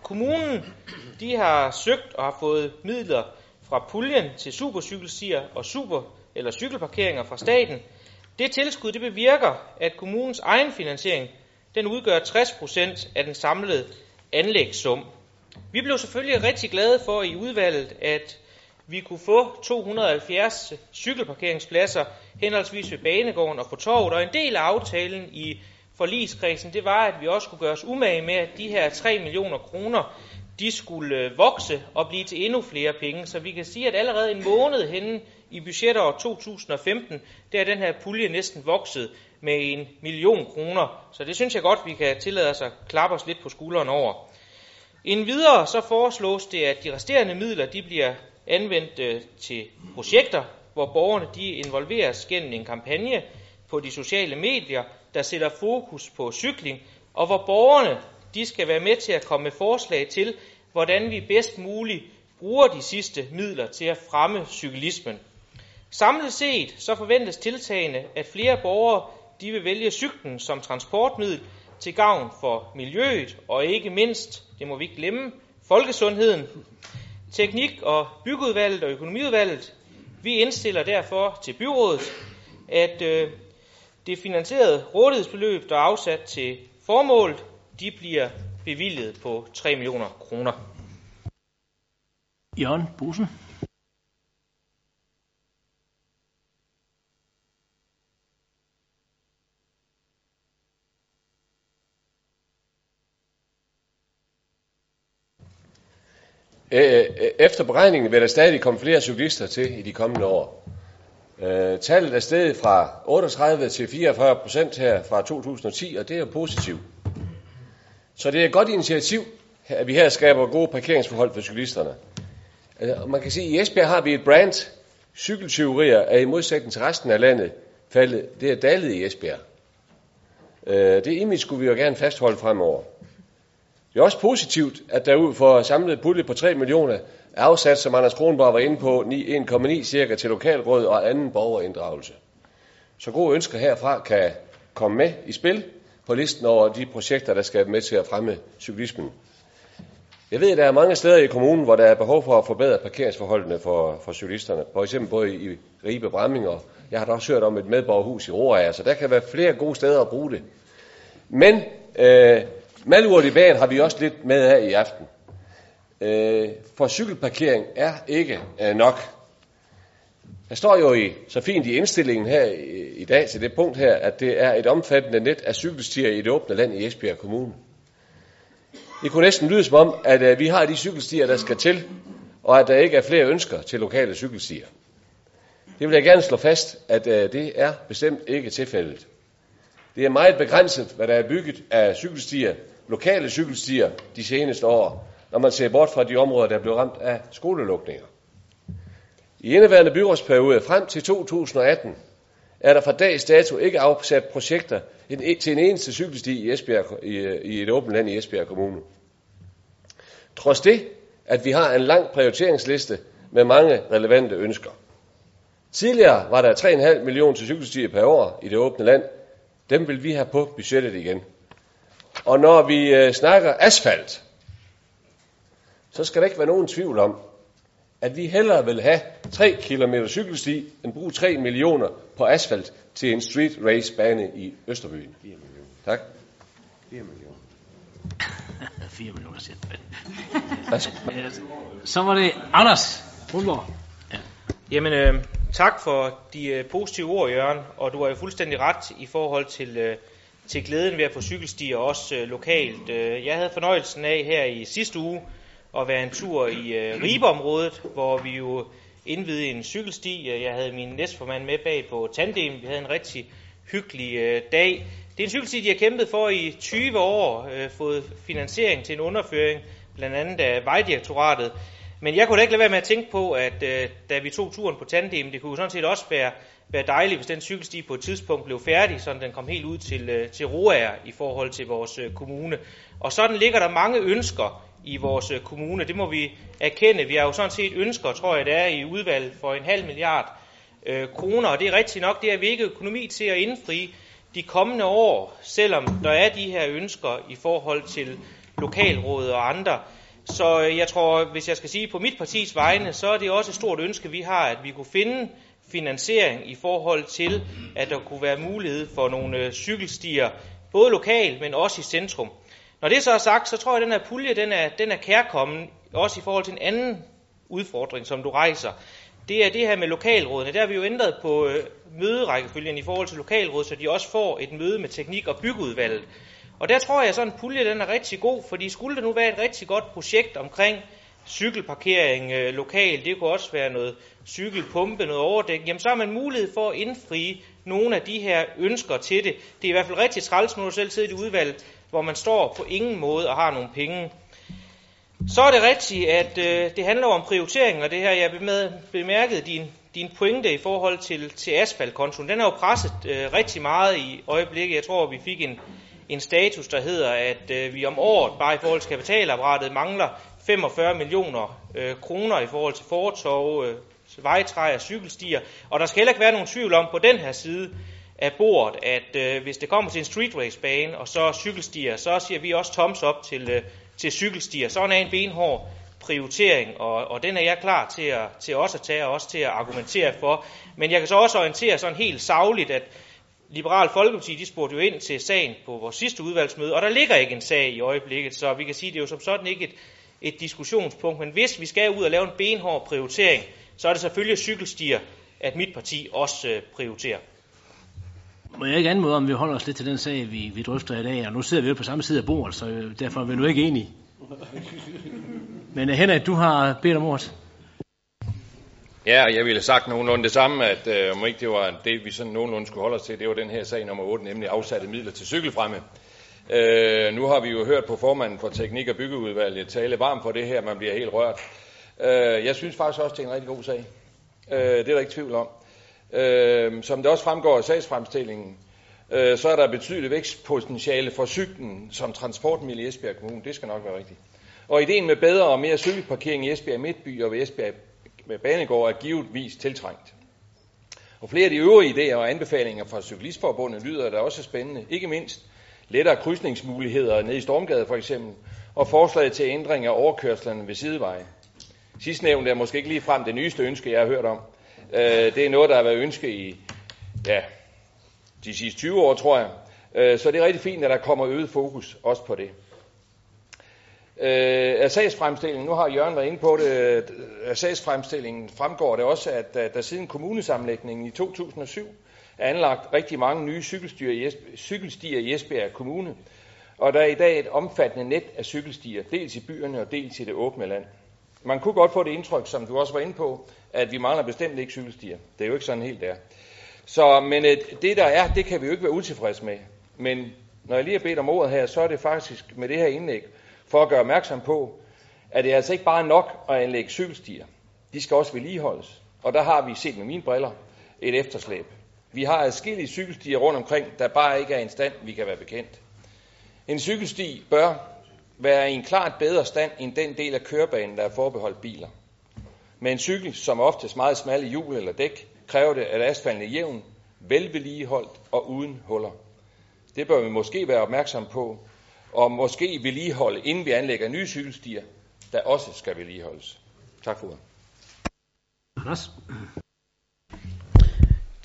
Kommunen de har søgt og har fået midler fra puljen til supercykelstier og super eller cykelparkeringer fra staten. Det tilskud det bevirker, at kommunens egen finansiering den udgør 60% af den samlede anlægssum. Vi blev selvfølgelig rigtig glade for i udvalget, at vi kunne få 270 cykelparkeringspladser henholdsvis ved Banegården og på torvet, og en del af aftalen i forligskredsen, det var, at vi også kunne gøre os umage med, at de her 3 millioner kroner, de skulle øh, vokse og blive til endnu flere penge. Så vi kan sige, at allerede en måned henne i budgetåret 2015, der er den her pulje næsten vokset med en million kroner. Så det synes jeg godt, vi kan tillade os at klappe os lidt på skulderen over. En videre så foreslås det, at de resterende midler de bliver anvendt øh, til projekter, hvor borgerne de involveres gennem en kampagne på de sociale medier, der sætter fokus på cykling, og hvor borgerne de skal være med til at komme med forslag til, hvordan vi bedst muligt bruger de sidste midler til at fremme cyklismen. Samlet set så forventes tiltagene, at flere borgere de vil vælge cyklen som transportmiddel til gavn for miljøet og ikke mindst, det må vi ikke glemme, folkesundheden. Teknik- og byggeudvalget og økonomiudvalget, vi indstiller derfor til byrådet, at øh, det finansierede rådighedsbeløb, der er afsat til formålet, de bliver bevilget på 3 millioner kroner. Jørgen Bussen. Øh, øh, efter beregningen vil der stadig komme flere cyklister til i de kommende år. Øh, tallet er steget fra 38 til 44 procent her fra 2010, og det er jo positivt. Så det er et godt initiativ, at vi her skaber gode parkeringsforhold for cyklisterne. Altså, man kan sige, at i Esbjerg har vi et brand. Cykeltyverier er i modsætning til resten af landet faldet. Det er dalet i Esbjerg. Det image skulle vi jo gerne fastholde fremover. Det er også positivt, at der ud for samlet pulje på 3 millioner er afsat, som Anders Kronborg var inde på, 1,9 cirka til lokalråd og anden borgerinddragelse. Så gode ønsker herfra kan komme med i spil på listen over de projekter, der skal med til at fremme cyklismen. Jeg ved, at der er mange steder i kommunen, hvor der er behov for at forbedre parkeringsforholdene for, for cyklisterne. For eksempel både i Ribe Bramming, og jeg har da også hørt om et medborgerhus i Rorager, så der kan være flere gode steder at bruge det. Men øh, malurt i bagen har vi også lidt med af i aften. Øh, for cykelparkering er ikke øh, nok. Der står jo i, så fint i indstillingen her i, i dag til det punkt her, at det er et omfattende net af cykelstier i det åbne land i Esbjerg Kommune. Det kunne næsten lyde som om, at øh, vi har de cykelstier, der skal til, og at der ikke er flere ønsker til lokale cykelstier. Det vil jeg gerne slå fast, at øh, det er bestemt ikke tilfældet. Det er meget begrænset, hvad der er bygget af cykelstier, lokale cykelstier, de seneste år, når man ser bort fra de områder, der blev ramt af skolelukninger. I indeværende byrådsperiode frem til 2018 er der fra dags dato ikke afsat projekter til en eneste cykelsti i, Esbjerg, i, i et åbent land i Esbjerg Kommune. Trods det, at vi har en lang prioriteringsliste med mange relevante ønsker. Tidligere var der 3,5 millioner til cykelstier per år i det åbne land. Dem vil vi have på budgettet igen. Og når vi øh, snakker asfalt, så skal der ikke være nogen tvivl om, at vi hellere vil have 3 km cykelsti, end bruge 3 millioner på asfalt til en street race bane i Østerbyen. 4 millioner. Tak. 4 millioner. <laughs> 4 millioner, siger <laughs> Så var det Anders Rundgaard. Ja. Jamen, øh, tak for de øh, positive ord, Jørgen, og du har jo fuldstændig ret i forhold til, øh, til glæden ved at få cykelstier også øh, lokalt. Øh, jeg havde fornøjelsen af her i sidste uge at være en tur i øh, Ribeområdet, hvor vi jo indvidede en cykelsti. Øh, jeg havde min næstformand med bag på tandem. Vi havde en rigtig hyggelig øh, dag. Det er en cykelsti, de har kæmpet for i 20 år, øh, fået finansiering til en underføring, blandt andet af Vejdirektoratet. Men jeg kunne da ikke lade være med at tænke på, at øh, da vi tog turen på tandem, det kunne jo sådan set også være, være dejligt, hvis den cykelsti på et tidspunkt blev færdig, så den kom helt ud til, øh, til Roager i forhold til vores øh, kommune. Og sådan ligger der mange ønsker i vores øh, kommune. Det må vi erkende. Vi har jo sådan set ønsker, tror jeg det er, i udvalg for en halv milliard øh, kroner, og det er rigtigt nok, det er vi ikke økonomi til at indfri de kommende år, selvom der er de her ønsker i forhold til lokalrådet og andre. Så jeg tror, hvis jeg skal sige på mit partis vegne, så er det også et stort ønske, vi har, at vi kunne finde finansiering i forhold til, at der kunne være mulighed for nogle øh, cykelstier, både lokalt, men også i centrum. Når det så er sagt, så tror jeg, at den her pulje, den er, den er kærkommen, også i forhold til en anden udfordring, som du rejser. Det er det her med lokalrådene. Der har vi jo ændret på øh, møderækkefølgen i forhold til lokalrådet, så de også får et møde med teknik- og byggeudvalget. Og der tror jeg, at sådan en pulje den er rigtig god, fordi skulle det nu være et rigtig godt projekt omkring cykelparkering øh, lokalt, det kunne også være noget cykelpumpe, noget overdæk, jamen så har man mulighed for at indfri nogle af de her ønsker til det. Det er i hvert fald rigtig træls, når du selv sidder i udvalg, hvor man står på ingen måde og har nogle penge. Så er det rigtigt, at øh, det handler om prioritering, og det her, jeg med bemærket din, din pointe i forhold til, til asfaltkontoen. Den er jo presset øh, rigtig meget i øjeblikket. Jeg tror, vi fik en, en status, der hedder, at øh, vi om året, bare i forhold til kapitalapparatet, mangler 45 millioner øh, kroner i forhold til fortov, øh, vejtræer, og cykelstier. Og der skal heller ikke være nogen tvivl om på den her side af bordet, at øh, hvis det kommer til en street race bane og så cykelstier, så siger vi også toms op til, øh, til cykelstier. Sådan er en benhård prioritering, og, og den er jeg klar til, at, til også at tage og også til at argumentere for. Men jeg kan så også orientere sådan helt savligt, at Liberal Folkeparti, de spurgte jo ind til sagen på vores sidste udvalgsmøde, og der ligger ikke en sag i øjeblikket, så vi kan sige, at det er jo som sådan ikke et, et diskussionspunkt. Men hvis vi skal ud og lave en benhård prioritering, så er det selvfølgelig cykelstier, at mit parti også øh, prioriterer. Må jeg ikke anmode om, vi holder os lidt til den sag, vi, vi drøfter i dag, og nu sidder vi jo på samme side af bordet, så øh, derfor er vi nu ikke enige. Men uh, Henrik, du har bedt om ordet. Ja, jeg ville have sagt nogenlunde det samme, at øh, om ikke det var det, vi sådan nogenlunde skulle holde os til, det var den her sag nummer 8, nemlig afsatte midler til cykelfremme. Øh, nu har vi jo hørt på formanden for Teknik- og Byggeudvalget tale varmt for det her, man bliver helt rørt. Øh, jeg synes faktisk også, det er en rigtig god sag. Øh, det er der ikke tvivl om. Øh, som det også fremgår af sagsfremstillingen, øh, så er der betydeligt vækstpotentiale for cyklen som transportmiddel i Esbjerg Kommune. Det skal nok være rigtigt. Og ideen med bedre og mere cykelparkering i Esbjerg Midtby og ved Esbjerg med Banegård er givetvis tiltrængt. Og flere af de øvrige idéer og anbefalinger fra Cyklistforbundet lyder da også spændende. Ikke mindst lettere krydsningsmuligheder nede i Stormgade for eksempel, og forslaget til ændring af overkørslerne ved sideveje. Sidstnævnte er måske ikke lige frem det nyeste ønske, jeg har hørt om. Øh, det er noget, der har været ønske i ja, de sidste 20 år, tror jeg. Øh, så det er rigtig fint, at der kommer øget fokus også på det. Øh, af sagsfremstillingen, nu har Jørgen været inde på det, af sagsfremstillingen fremgår det også, at der siden kommunesamlægningen i 2007 er anlagt rigtig mange nye cykelstier i, Esbjerg, cykelstier i Esbjerg Kommune. Og der er i dag et omfattende net af cykelstier, dels i byerne og dels i det åbne land. Man kunne godt få det indtryk, som du også var inde på, at vi mangler bestemt ikke cykelstier. Det er jo ikke sådan helt der. Så, men øh, det der er, det kan vi jo ikke være utilfredse med. Men når jeg lige har bedt om ordet her, så er det faktisk med det her indlæg for at gøre opmærksom på, at det er altså ikke bare nok at anlægge cykelstier. De skal også vedligeholdes. Og der har vi set med mine briller et efterslæb. Vi har adskillige cykelstier rundt omkring, der bare ikke er i en stand, vi kan være bekendt. En cykelsti bør være i en klart bedre stand end den del af kørebanen, der er forbeholdt biler. Med en cykel, som oftest meget smalle hjul eller dæk, kræver det, at asfalten er jævn, velvedligeholdt og uden huller. Det bør vi måske være opmærksom på, og måske vedligeholde, inden vi anlægger nye cykelstier, der også skal vedligeholdes. Tak for ordet. Anders?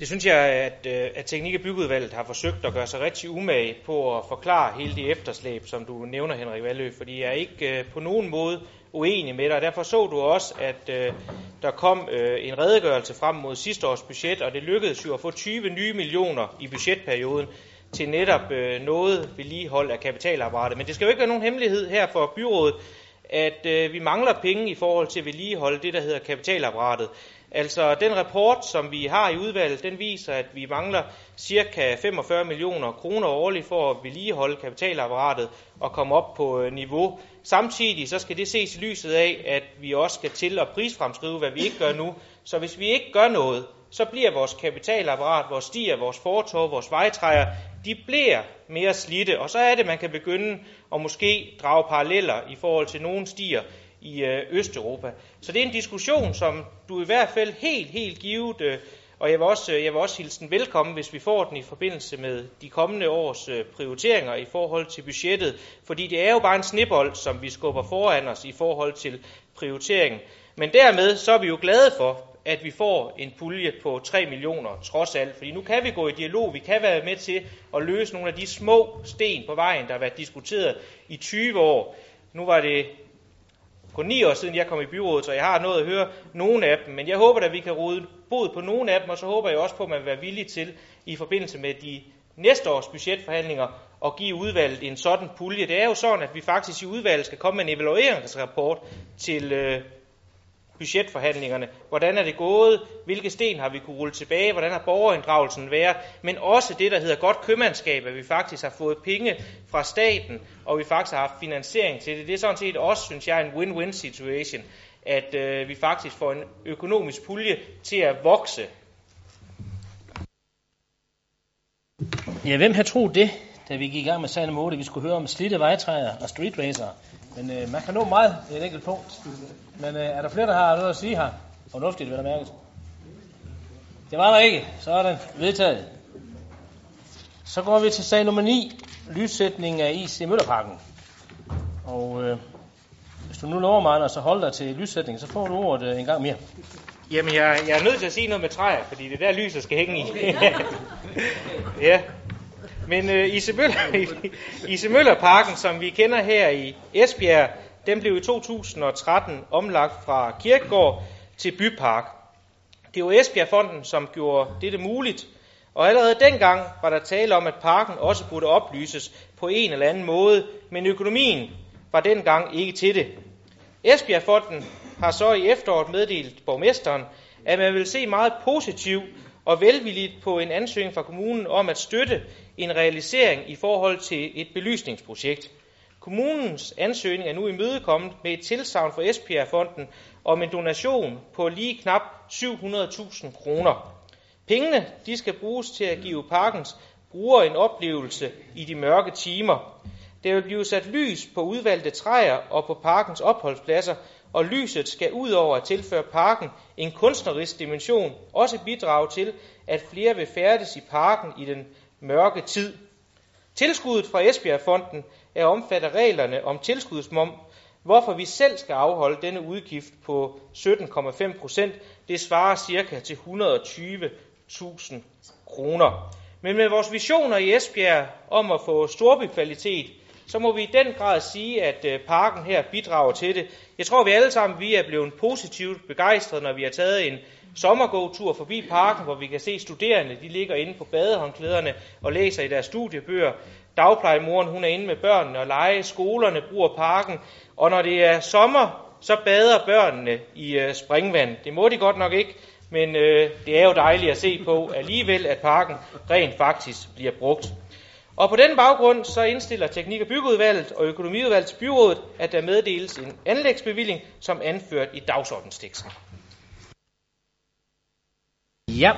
Det synes jeg, at, øh, at Teknik- og Byggeudvalget har forsøgt at gøre sig rigtig umage på at forklare hele det efterslæb, som du nævner, Henrik Valø, fordi jeg er ikke øh, på nogen måde uenig med dig. Og derfor så du også, at øh, der kom øh, en redegørelse frem mod sidste års budget, og det lykkedes jo at få 20 nye millioner i budgetperioden til netop øh, noget vedligehold af kapitalapparatet. Men det skal jo ikke være nogen hemmelighed her for byrådet, at øh, vi mangler penge i forhold til at vedligeholde det, der hedder kapitalapparatet. Altså den rapport, som vi har i udvalget, den viser, at vi mangler cirka 45 millioner kroner årligt for at vedligeholde kapitalapparatet og komme op på øh, niveau. Samtidig så skal det ses i lyset af, at vi også skal til at prisfremskrive, hvad vi ikke gør nu. Så hvis vi ikke gør noget, så bliver vores kapitalapparat, vores stier, vores fortov, vores vejtræer, de bliver mere slidte, og så er det, man kan begynde at måske drage paralleller i forhold til nogle stier i øh, Østeuropa. Så det er en diskussion, som du i hvert fald helt, helt givet, øh, og jeg vil, også, øh, jeg vil også hilse den velkommen, hvis vi får den i forbindelse med de kommende års øh, prioriteringer i forhold til budgettet, fordi det er jo bare en snibbold, som vi skubber foran os i forhold til prioriteringen. Men dermed så er vi jo glade for, at vi får en pulje på 3 millioner trods alt, fordi nu kan vi gå i dialog, vi kan være med til at løse nogle af de små sten på vejen, der har været diskuteret i 20 år. Nu var det kun ni år siden, jeg kom i byrådet, så jeg har nået at høre nogle af dem. Men jeg håber, at vi kan rode bod på nogle af dem, og så håber jeg også på, at man vil være villig til i forbindelse med de næste års budgetforhandlinger at give udvalget en sådan pulje. Det er jo sådan, at vi faktisk i udvalget skal komme med en evalueringsrapport til øh, budgetforhandlingerne. Hvordan er det gået? Hvilke sten har vi kunne rulle tilbage? Hvordan har borgerinddragelsen været? Men også det, der hedder godt købmandskab, at vi faktisk har fået penge fra staten, og vi faktisk har haft finansiering til det. Det er sådan set også, synes jeg, en win-win situation, at øh, vi faktisk får en økonomisk pulje til at vokse. Ja, hvem har troet det, da vi gik i gang med sagen om 8, vi skulle høre om slidte vejtræer og street racer. Men øh, man kan nå meget i et enkelt punkt. Men øh, er der flere, der har noget at sige her? Fornuftigt, vil der mærke. Det var der ikke. Så er den vedtaget. Så går vi til sag nummer 9. Lyssætning af IC Møllerparken. Og øh, hvis du nu lover mig, at så holder dig til lyssætning, så får du ordet øh, en gang mere. Jamen, jeg, jeg er nødt til at sige noget med træer, fordi det er der lyset skal hænge i. <laughs> ja. Men øh, Ise, Møller, <laughs> Ise Møllerparken, som vi kender her i Esbjerg, den blev i 2013 omlagt fra kirkegård til bypark. Det var Esbjergfonden, som gjorde dette muligt, og allerede dengang var der tale om, at parken også burde oplyses på en eller anden måde, men økonomien var dengang ikke til det. Esbjergfonden har så i efteråret meddelt borgmesteren, at man vil se meget positivt og velvilligt på en ansøgning fra kommunen om at støtte en realisering i forhold til et belysningsprojekt. Kommunens ansøgning er nu imødekommet med et tilsavn fra SPR-fonden om en donation på lige knap 700.000 kroner. Pengene de skal bruges til at give parkens brugere en oplevelse i de mørke timer. Der vil blive sat lys på udvalgte træer og på parkens opholdspladser, og lyset skal ud over at tilføre parken en kunstnerisk dimension også bidrage til, at flere vil færdes i parken i den mørke tid. Tilskuddet fra Esbjergfonden er omfattet reglerne om tilskudsmom, hvorfor vi selv skal afholde denne udgift på 17,5 procent. Det svarer cirka til 120.000 kroner. Men med vores visioner i Esbjerg om at få storbykvalitet, så må vi i den grad sige, at øh, parken her bidrager til det. Jeg tror, vi alle sammen vi er blevet positivt begejstrede, når vi har taget en sommergåtur forbi parken, hvor vi kan se studerende, de ligger inde på badehåndklæderne og læser i deres studiebøger. Dagplejemoren, hun er inde med børnene og lege. Skolerne bruger parken. Og når det er sommer, så bader børnene i øh, springvand. Det må de godt nok ikke, men øh, det er jo dejligt at se på alligevel, at parken rent faktisk bliver brugt. Og på den baggrund så indstiller Teknik- og Byggeudvalget og Økonomiudvalget til byrådet, at der meddeles en anlægsbevilling, som anført i dagsordensteksten. Ja.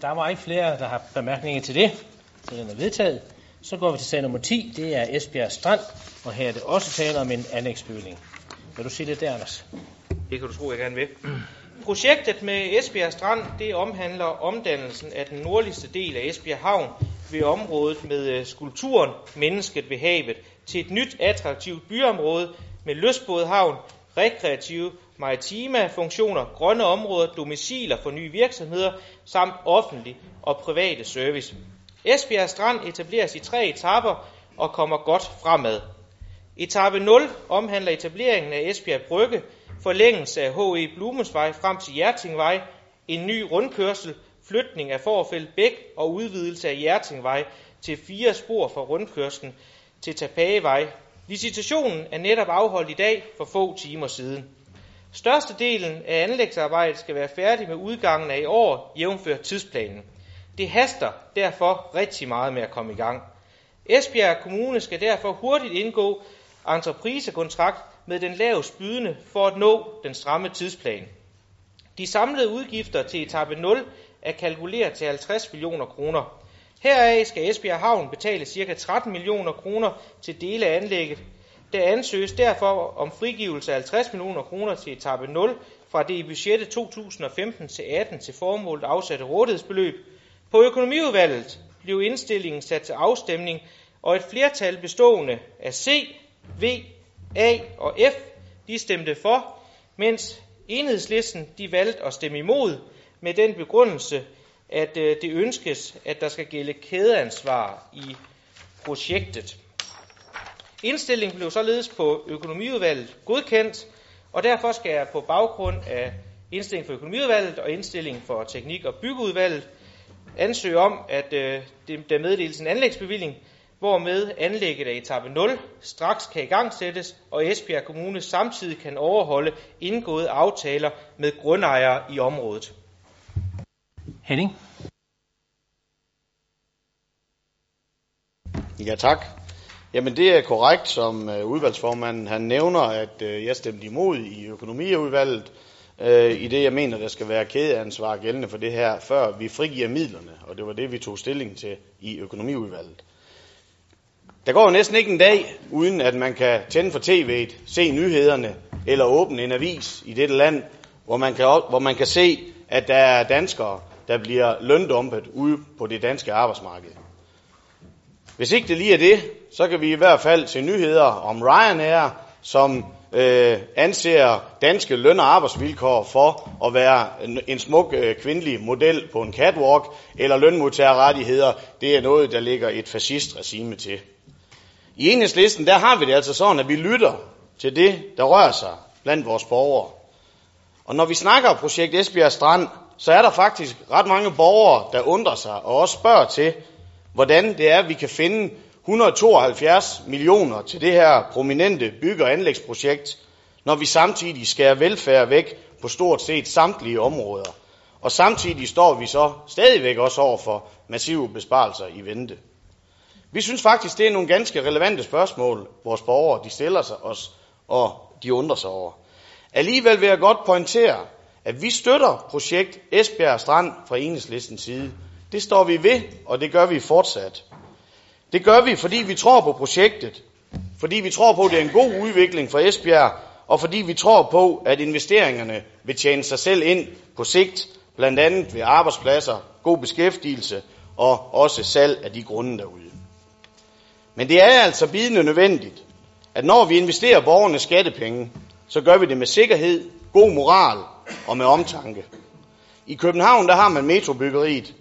Der var ikke flere, der har bemærkninger til det, så den er vedtaget. Så går vi til sag nummer 10, det er Esbjerg Strand, og her er det også tale om en anlægsbygning. Vil du sige det der, Anders? Det kan du tro, jeg gerne vil. Projektet med Esbjerg Strand, det omhandler omdannelsen af den nordligste del af Esbjerg Havn ved området med øh, skulpturen Mennesket ved havet til et nyt attraktivt byområde med lystbådhavn, rekreative maritime funktioner, grønne områder, domiciler for nye virksomheder samt offentlig og private service. Esbjerg Strand etableres i tre etaper og kommer godt fremad. Etape 0 omhandler etableringen af Esbjerg Brygge, forlængelse af H.E. Blumensvej frem til Hjertingvej, en ny rundkørsel, flytning af Forfældt Bæk og udvidelse af Hjertingvej til fire spor for rundkørslen til Tapagevej. Visitationen er netop afholdt i dag for få timer siden. Størstedelen af anlægsarbejdet skal være færdig med udgangen af i år, jævnfør tidsplanen. Det haster derfor rigtig meget med at komme i gang. Esbjerg Kommune skal derfor hurtigt indgå entreprisekontrakt med den lavest bydende for at nå den stramme tidsplan. De samlede udgifter til etape 0 er kalkuleret til 50 millioner kroner. Heraf skal Esbjerg Havn betale ca. 13 millioner kroner til dele af anlægget. Der ansøges derfor om frigivelse af 50 millioner kroner til etape 0 fra det i budgettet 2015 til 18 til formålet afsatte rådighedsbeløb. På økonomiudvalget blev indstillingen sat til afstemning, og et flertal bestående af C, V, A og F de stemte for, mens enhedslisten de valgte at stemme imod med den begrundelse, at øh, det ønskes, at der skal gælde kædeansvar i projektet. Indstillingen blev således på økonomiudvalget godkendt, og derfor skal jeg på baggrund af indstilling for økonomiudvalget og indstilling for teknik- og byggeudvalget ansøge om, at øh, der meddeles en anlægsbevilling, hvormed anlægget af etape 0 straks kan igangsættes, og Esbjerg Kommune samtidig kan overholde indgåede aftaler med grundejere i området. Henning? Ja, tak. Jamen det er korrekt, som øh, udvalgsformanden han nævner, at øh, jeg stemte imod i økonomiudvalget, øh, i det jeg mener, der skal være kædeansvar gældende for det her, før vi frigiver midlerne, og det var det, vi tog stilling til i økonomiudvalget. Der går jo næsten ikke en dag, uden at man kan tænde for tv'et, se nyhederne eller åbne en avis i dette land, hvor man kan, hvor man kan se, at der er danskere, der bliver løndumpet ude på det danske arbejdsmarked. Hvis ikke det lige er det, så kan vi i hvert fald se nyheder om Ryanair, som øh, anser danske løn- og arbejdsvilkår for at være en, en smuk øh, kvindelig model på en catwalk, eller lønmodtagerrettigheder, det er noget, der ligger et fascistregime til. I enhedslisten, der har vi det altså sådan, at vi lytter til det, der rører sig blandt vores borgere. Og når vi snakker om projekt Esbjerg Strand, så er der faktisk ret mange borgere, der undrer sig og også spørger til, hvordan det er, at vi kan finde 172 millioner til det her prominente bygge- og anlægsprojekt, når vi samtidig skærer velfærd væk på stort set samtlige områder. Og samtidig står vi så stadigvæk også over for massive besparelser i vente. Vi synes faktisk, det er nogle ganske relevante spørgsmål, vores borgere de stiller sig os, og de undrer sig over. Alligevel vil jeg godt pointere, at vi støtter projekt Esbjerg Strand fra enhedslistens side. Det står vi ved, og det gør vi fortsat. Det gør vi, fordi vi tror på projektet, fordi vi tror på, at det er en god udvikling for Esbjerg, og fordi vi tror på, at investeringerne vil tjene sig selv ind på sigt, blandt andet ved arbejdspladser, god beskæftigelse og også salg af de grunde derude. Men det er altså bidende nødvendigt, at når vi investerer borgernes skattepenge, så gør vi det med sikkerhed, god moral og med omtanke. I København der har man metrobyggeriet.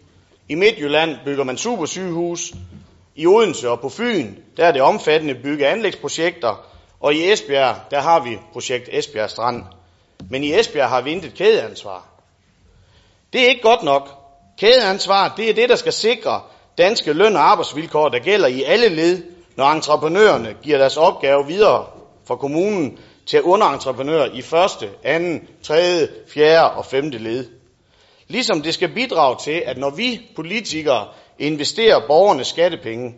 I Midtjylland bygger man supersygehus. I Odense og på Fyn der er det omfattende bygge- anlægsprojekter. Og i Esbjerg der har vi projekt Esbjerg Strand. Men i Esbjerg har vi intet kædeansvar. Det er ikke godt nok. Kædeansvar det er det, der skal sikre, danske løn- og arbejdsvilkår, der gælder i alle led, når entreprenørerne giver deres opgave videre fra kommunen til underentreprenører i første, anden, tredje, fjerde og femte led. Ligesom det skal bidrage til, at når vi politikere investerer borgernes skattepenge,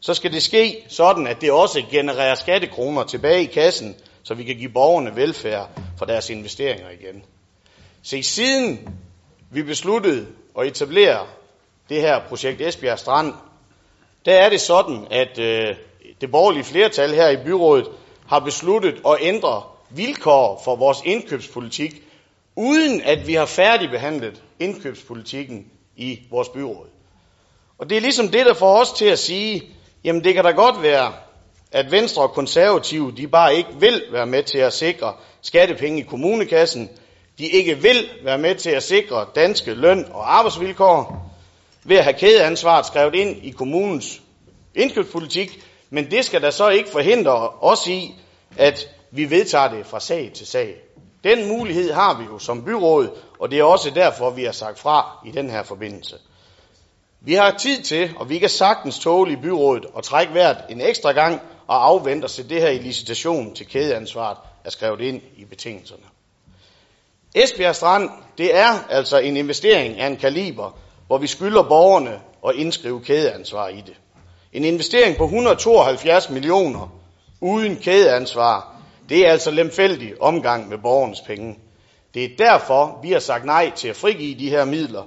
så skal det ske sådan, at det også genererer skattekroner tilbage i kassen, så vi kan give borgerne velfærd for deres investeringer igen. Se, siden vi besluttede at etablere det her projekt Esbjerg Strand, der er det sådan, at øh, det borgerlige flertal her i byrådet har besluttet at ændre vilkår for vores indkøbspolitik, uden at vi har færdigbehandlet indkøbspolitikken i vores byråd. Og det er ligesom det, der får os til at sige, jamen det kan da godt være, at Venstre og Konservative, de bare ikke vil være med til at sikre skattepenge i kommunekassen, de ikke vil være med til at sikre danske løn- og arbejdsvilkår, ved at have kædeansvaret skrevet ind i kommunens indkøbspolitik, men det skal da så ikke forhindre os i, at vi vedtager det fra sag til sag. Den mulighed har vi jo som byråd, og det er også derfor, vi har sagt fra i den her forbindelse. Vi har tid til, og vi kan sagtens tåle i byrådet og trække hvert en ekstra gang og afvente os til det her i licitation til kædeansvaret er skrevet ind i betingelserne. Esbjerg Strand, det er altså en investering af en kaliber, hvor vi skylder borgerne at indskrive kædeansvar i det. En investering på 172 millioner uden kædeansvar, det er altså lemfældig omgang med borgernes penge. Det er derfor, vi har sagt nej til at frigive de her midler,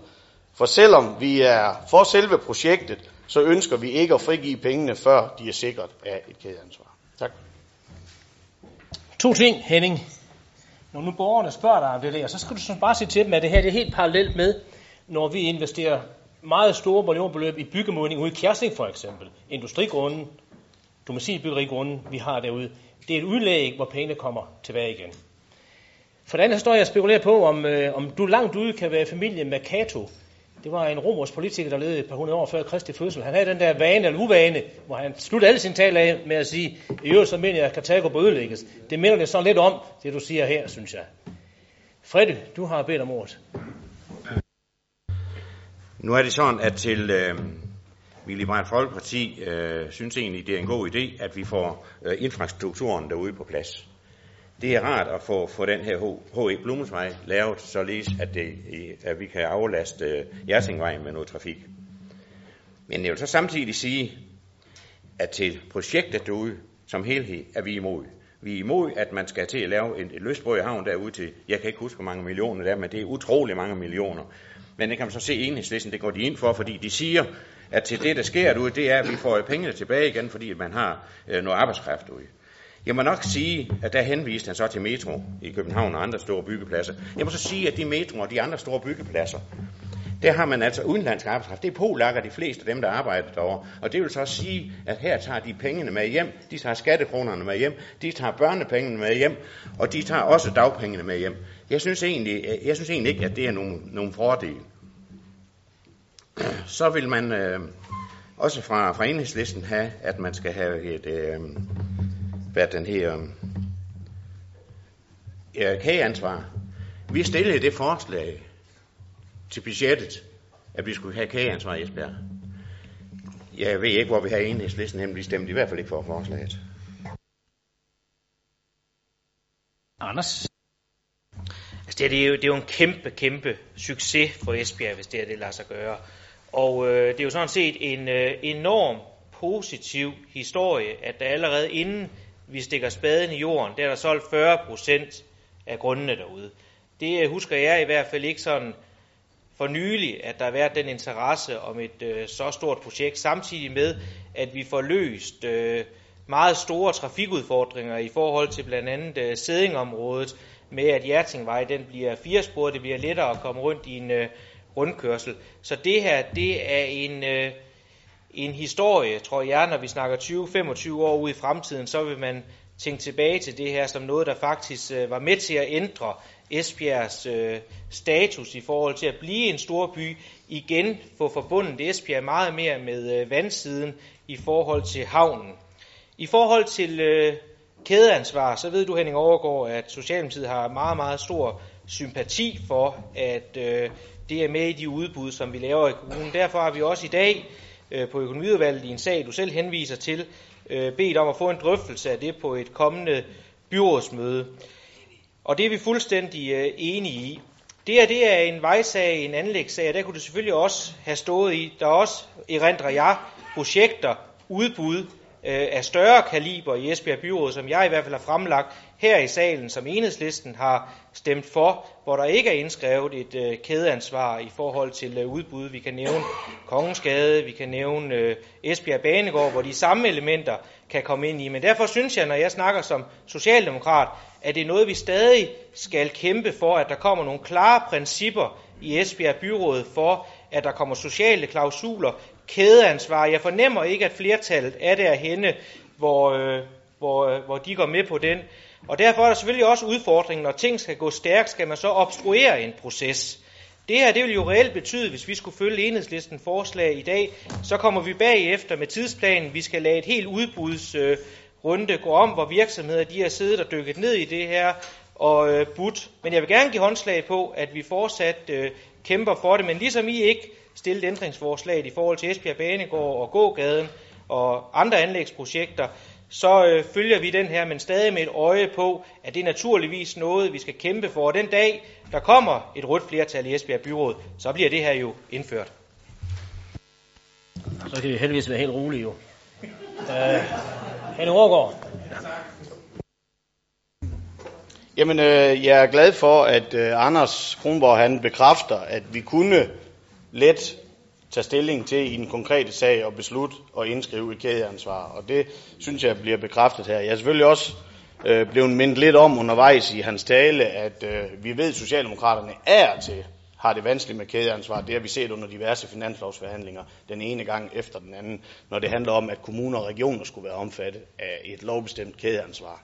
for selvom vi er for selve projektet, så ønsker vi ikke at frigive pengene, før de er sikret af et kædeansvar. Tak. To ting, Henning. Når nu borgerne spørger dig om det der, så skal du så bare sige til dem, at det her det er helt parallelt med, når vi investerer meget store millionbeløb i byggemodning ude i Kjærsing for eksempel. Industrigrunden, domicilbyggerigrunden, vi har derude. Det er et udlæg, hvor pengene kommer tilbage igen. For det andet står jeg og spekulerer på, om, øh, om du langt ude kan være familie med Kato, det var en romersk politiker, der levede et par hundrede år før Kristi fødsel. Han havde den der vane eller uvane, hvor han sluttede alle sine taler af med at sige, i øvrigt så mener jeg, at Karthago bør ødelægges. Det minder det så lidt om, det du siger her, synes jeg. Freddy, du har bedt om ordet. Nu er det sådan, at til øh, vi i Liberale Folkeparti øh, synes egentlig, det er en god idé, at vi får øh, infrastrukturen derude på plads. Det er rart at få, få den her H.E. Blumensvej lavet, således at, det, at vi kan aflaste øh, Hjertingvejen med noget trafik. Men jeg vil så samtidig sige, at til projektet derude som helhed er vi imod. Vi er imod, at man skal til at lave en, et løsbrød i havn derude til, jeg kan ikke huske, hvor mange millioner der er, men det er utrolig mange millioner. Men det kan man så se enhedslisten, det går de ind for, fordi de siger, at til det, der sker derude, det er, at vi får pengene tilbage igen, fordi man har øh, noget arbejdskraft derude. Jeg må nok sige, at der henviste han så til metro i København og andre store byggepladser. Jeg må så sige, at de metro og de andre store byggepladser, der har man altså udenlandsk arbejdskraft. Det er polakker de fleste af dem, der arbejder derovre. Og det vil så sige, at her tager de pengene med hjem, de tager skattekronerne med hjem, de tager børnepengene med hjem, og de tager også dagpengene med hjem. Jeg synes egentlig, jeg synes egentlig ikke, at det er nogen, nogen fordel. Så vil man øh, også fra, fra enhedslisten have, at man skal have et, øh, hvad den her, ja, kageansvar. Vi stillede det forslag til budgettet, at vi skulle have kageansvar i Esbjerg. Jeg ved ikke, hvor vi har enhedslisten hen, vi stemte i hvert fald ikke for forslaget. Anders? Altså det, er, det, er jo, det er jo en kæmpe, kæmpe succes for Esbjerg, hvis det er det lader sig gøre. Og øh, det er jo sådan set en øh, enorm positiv historie, at der allerede inden vi stikker spaden i jorden, der er der solgt 40 procent af grundene derude. Det øh, husker jeg i hvert fald ikke sådan for nylig, at der har været den interesse om et øh, så stort projekt, samtidig med, at vi får løst øh, meget store trafikudfordringer i forhold til blandt andet øh, sædingområdet, med at Hjertingvej den bliver firesporet, det bliver lettere at komme rundt i en øh, rundkørsel. Så det her, det er en, øh, en historie, tror jeg, når vi snakker 20-25 år ud i fremtiden, så vil man tænke tilbage til det her som noget, der faktisk øh, var med til at ændre Esbjergs øh, status i forhold til at blive en stor by, igen få forbundet Esbjerg meget mere med øh, vandsiden i forhold til havnen. I forhold til øh, kædeansvar, så ved du Henning Overgaard, at Socialdemokratiet har meget, meget stor sympati for, at øh, det er med i de udbud, som vi laver i kommunen. Derfor har vi også i dag øh, på økonomiudvalget i en sag, du selv henviser til, øh, bedt om at få en drøftelse af det på et kommende byrådsmøde. Og det er vi fuldstændig øh, enige i. Det her det er en vejsag, en anlægssag, og der kunne det selvfølgelig også have stået i. Der er også, erindrer jeg, projekter, udbud øh, af større kaliber i Esbjerg Byråd, som jeg i hvert fald har fremlagt her i salen, som enhedslisten har stemt for, hvor der ikke er indskrevet et øh, kædeansvar i forhold til øh, udbud. Vi kan nævne Kongensgade, vi kan nævne øh, Esbjerg Banegård, hvor de samme elementer kan komme ind i. Men derfor synes jeg, når jeg snakker som socialdemokrat, at det er noget, vi stadig skal kæmpe for, at der kommer nogle klare principper i Esbjerg Byråd for, at der kommer sociale klausuler, kædeansvar. Jeg fornemmer ikke, at flertallet er derhenne, hvor, øh, hvor, øh, hvor de går med på den. Og derfor er der selvfølgelig også udfordringen, når ting skal gå stærkt, skal man så obstruere en proces. Det her det vil jo reelt betyde, hvis vi skulle følge enhedslisten forslag i dag, så kommer vi bagefter med tidsplanen. Vi skal lade et helt udbudsrunde øh, gå om, hvor virksomheder de har siddet og dykket ned i det her og øh, budt. Men jeg vil gerne give håndslag på, at vi fortsat øh, kæmper for det. Men ligesom I ikke stillede ændringsforslaget i forhold til Esbjerg Banegård og Gågaden og andre anlægsprojekter, så øh, følger vi den her, men stadig med et øje på, at det er naturligvis noget, vi skal kæmpe for. Og den dag, der kommer et rødt flertal i Esbjerg Byråd, så bliver det her jo indført. Så kan vi heldigvis være helt rolige jo. Øh, Henning Overgaard. Jamen, øh, jeg er glad for, at øh, Anders Kronborg han bekræfter, at vi kunne let tage stilling til i den konkrete sag og beslutte og indskrive et kædeansvar. Og det synes jeg bliver bekræftet her. Jeg er selvfølgelig også øh, blevet mindet lidt om undervejs i hans tale, at øh, vi ved, at Socialdemokraterne er til har det vanskeligt med kædeansvar. Det har vi set under diverse finanslovsforhandlinger den ene gang efter den anden, når det handler om, at kommuner og regioner skulle være omfattet af et lovbestemt kædeansvar.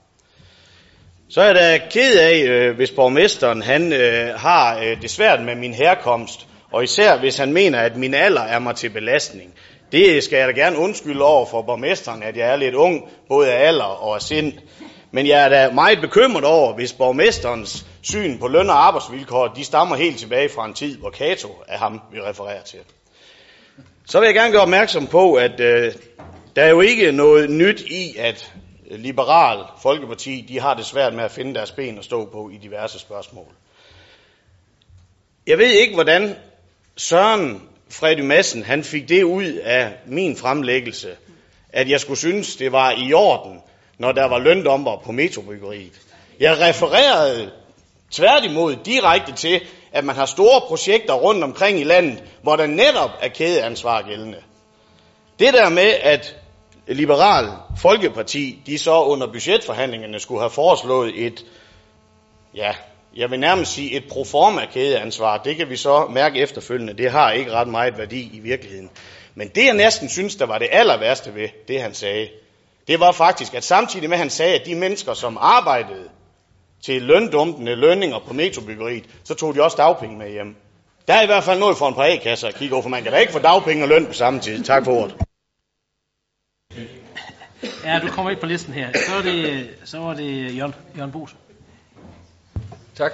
Så er jeg da ked af, øh, hvis borgmesteren han, øh, har øh, det svært med min herkomst, og især hvis han mener, at min alder er mig til belastning. Det skal jeg da gerne undskylde over for borgmesteren, at jeg er lidt ung, både af alder og af sind. Men jeg er da meget bekymret over, hvis borgmesterens syn på løn- og arbejdsvilkår, de stammer helt tilbage fra en tid, hvor Kato er ham, vi refererer til. Så vil jeg gerne gøre opmærksom på, at øh, der er jo ikke noget nyt i, at Liberal Folkeparti, de har det svært med at finde deres ben at stå på i diverse spørgsmål. Jeg ved ikke, hvordan Søren Freddy Madsen, han fik det ud af min fremlæggelse, at jeg skulle synes, det var i orden, når der var løndommer på metrobyggeriet. Jeg refererede tværtimod direkte til, at man har store projekter rundt omkring i landet, hvor der netop er kædeansvar gældende. Det der med, at Liberal Folkeparti, de så under budgetforhandlingerne skulle have foreslået et, ja, jeg vil nærmest sige et proforma kædeansvar. Det kan vi så mærke efterfølgende. Det har ikke ret meget værdi i virkeligheden. Men det jeg næsten synes, der var det aller værste ved det, han sagde, det var faktisk, at samtidig med, at han sagde, at de mennesker, som arbejdede til løndumpende lønninger på metrobyggeriet, så tog de også dagpenge med hjem. Der er i hvert fald noget for en par A-kasser at kigge over, for man kan da ikke få dagpenge og løn på samme tid. Tak for ordet. Ja, du kommer ikke på listen her. Så var det, så var det Jørgen, Jørgen Bos. Tak.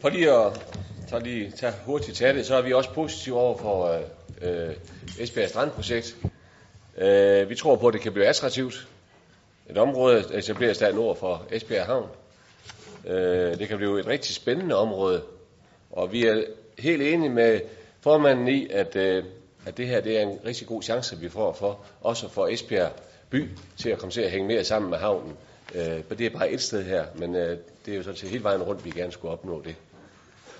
For lige at tage, lige, tage hurtigt til det, så er vi også positive over for øh, øh Esbjerg Strandprojekt. Øh, vi tror på, at det kan blive attraktivt. Et område etableres der nord for Esbjerg Havn. Øh, det kan blive et rigtig spændende område, og vi er helt enige med formanden i, at, øh, at det her det er en rigtig god chance, vi får for også for Esbjerg by til at komme til at hænge mere sammen med havnen. Øh, det er bare et sted her, men øh, det er jo sådan set hele vejen rundt, vi gerne skulle opnå det.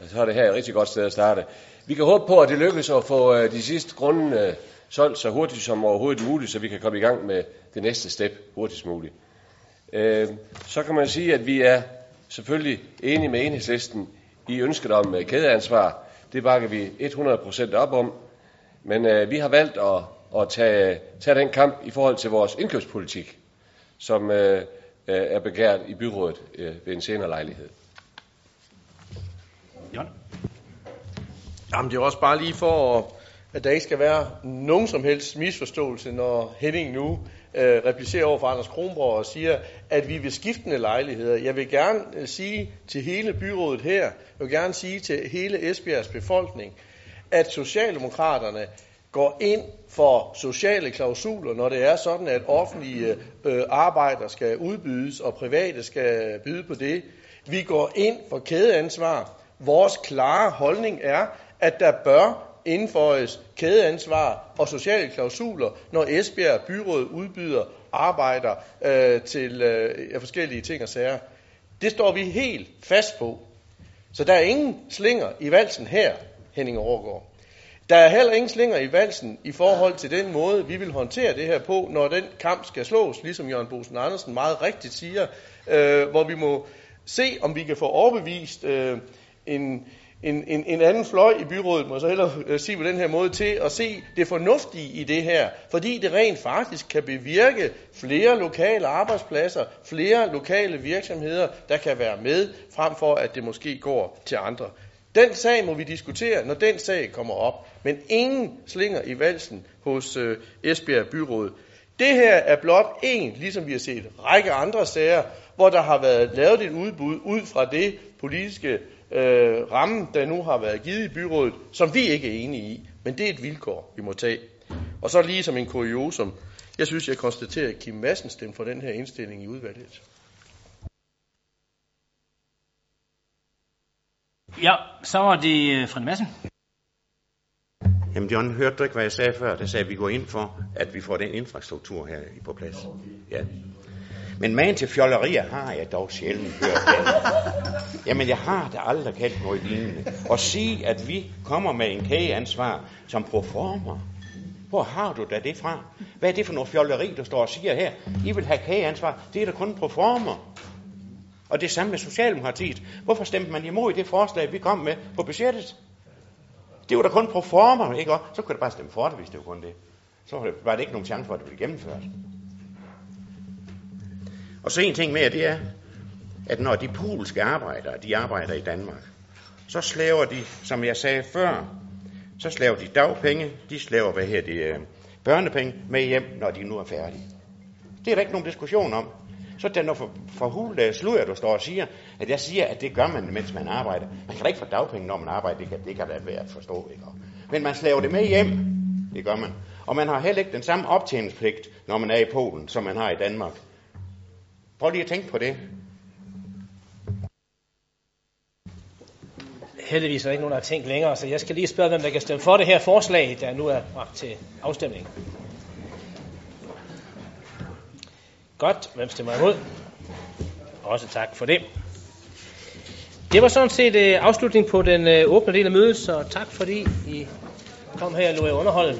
Og så er det her et rigtig godt sted at starte. Vi kan håbe på, at det lykkes at få øh, de sidste grunde øh, solgt så hurtigt som overhovedet muligt, så vi kan komme i gang med det næste step hurtigst muligt. Øh, så kan man sige, at vi er selvfølgelig enige med enhedslisten i ønsket om øh, kædeansvar. Det bakker vi 100% op om. Men øh, vi har valgt at, at tage, tage den kamp i forhold til vores indkøbspolitik, som øh, er begært i byrådet øh, ved en senere lejlighed. Jan? Jamen det er også bare lige for, at der ikke skal være nogen som helst misforståelse, når Henning nu øh, replicerer over for Anders Kronborg og siger, at vi ved skiftende lejligheder, jeg vil gerne øh, sige til hele byrådet her, jeg vil gerne sige til hele Esbjergs befolkning, at Socialdemokraterne går ind for sociale klausuler, når det er sådan, at offentlige øh, arbejder skal udbydes, og private skal byde på det. Vi går ind for kædeansvar. Vores klare holdning er, at der bør indføjes kædeansvar og sociale klausuler, når Esbjerg Byråd udbyder arbejder øh, til øh, forskellige ting og sager. Det står vi helt fast på. Så der er ingen slinger i valsen her, Henning Overgaard. Der er heller ingen slinger i valsen i forhold til den måde, vi vil håndtere det her på, når den kamp skal slås, ligesom Jørgen Bosen Andersen meget rigtigt siger, øh, hvor vi må se, om vi kan få overbevist øh, en, en, en, en anden fløj i byrådet, må jeg så hellere øh, sige på den her måde, til at se det fornuftige i det her, fordi det rent faktisk kan bevirke flere lokale arbejdspladser, flere lokale virksomheder, der kan være med, frem for at det måske går til andre. Den sag må vi diskutere, når den sag kommer op, men ingen slinger i valsen hos øh, Esbjerg Byråd. Det her er blot en, ligesom vi har set række andre sager, hvor der har været lavet et udbud ud fra det politiske øh, ramme, der nu har været givet i byrådet, som vi ikke er enige i. Men det er et vilkår, vi må tage. Og så lige som en kuriosum. Jeg synes, jeg konstaterer, at Kim Madsen stemte for den her indstilling i udvalget. Ja, så var det øh, Frederik Madsen. Jamen John, hørte du ikke, hvad jeg sagde før? Der sagde, at vi går ind for, at vi får den infrastruktur her på plads. Ja. Men man til fjollerier har jeg dog sjældent hørt den. <laughs> Jamen, jeg har da aldrig kaldt noget lignende. Og sige, at vi kommer med en kageansvar som proformer. Hvor har du da det fra? Hvad er det for noget fjolleri, du står og siger her? I vil have kageansvar. Det er da kun proformer. Og det samme med Socialdemokratiet. Hvorfor stemte man imod det forslag, vi kom med på budgettet? Det var da kun proformer, ikke? Og så kunne det bare stemme for det, hvis det var kun det. Så var det ikke nogen chance for, at det blev gennemført. Og så en ting mere, det er, at når de polske arbejdere, de arbejder i Danmark, så slaver de, som jeg sagde før, så slaver de dagpenge, de slaver, hvad her det, øh, børnepenge med hjem, når de nu er færdige. Det er der ikke nogen diskussion om. Så den for, for hul sludder, du står og siger, at jeg siger, at det gør man, mens man arbejder. Man kan da ikke få dagpenge, når man arbejder. Det kan, det kan da være at forstå. Ikke? Men man slaver det med hjem. Det gør man. Og man har heller ikke den samme optjeningspligt, når man er i Polen, som man har i Danmark. Prøv lige at tænke på det. Heldigvis er der ikke nogen, der har tænkt længere, så jeg skal lige spørge, hvem der kan stemme for det her forslag, der nu er bragt til afstemning. Godt. Hvem stemmer imod? Også tak for det. Det var sådan set øh, afslutning på den øh, åbne del af mødet, så tak fordi I kom her og lå underholde.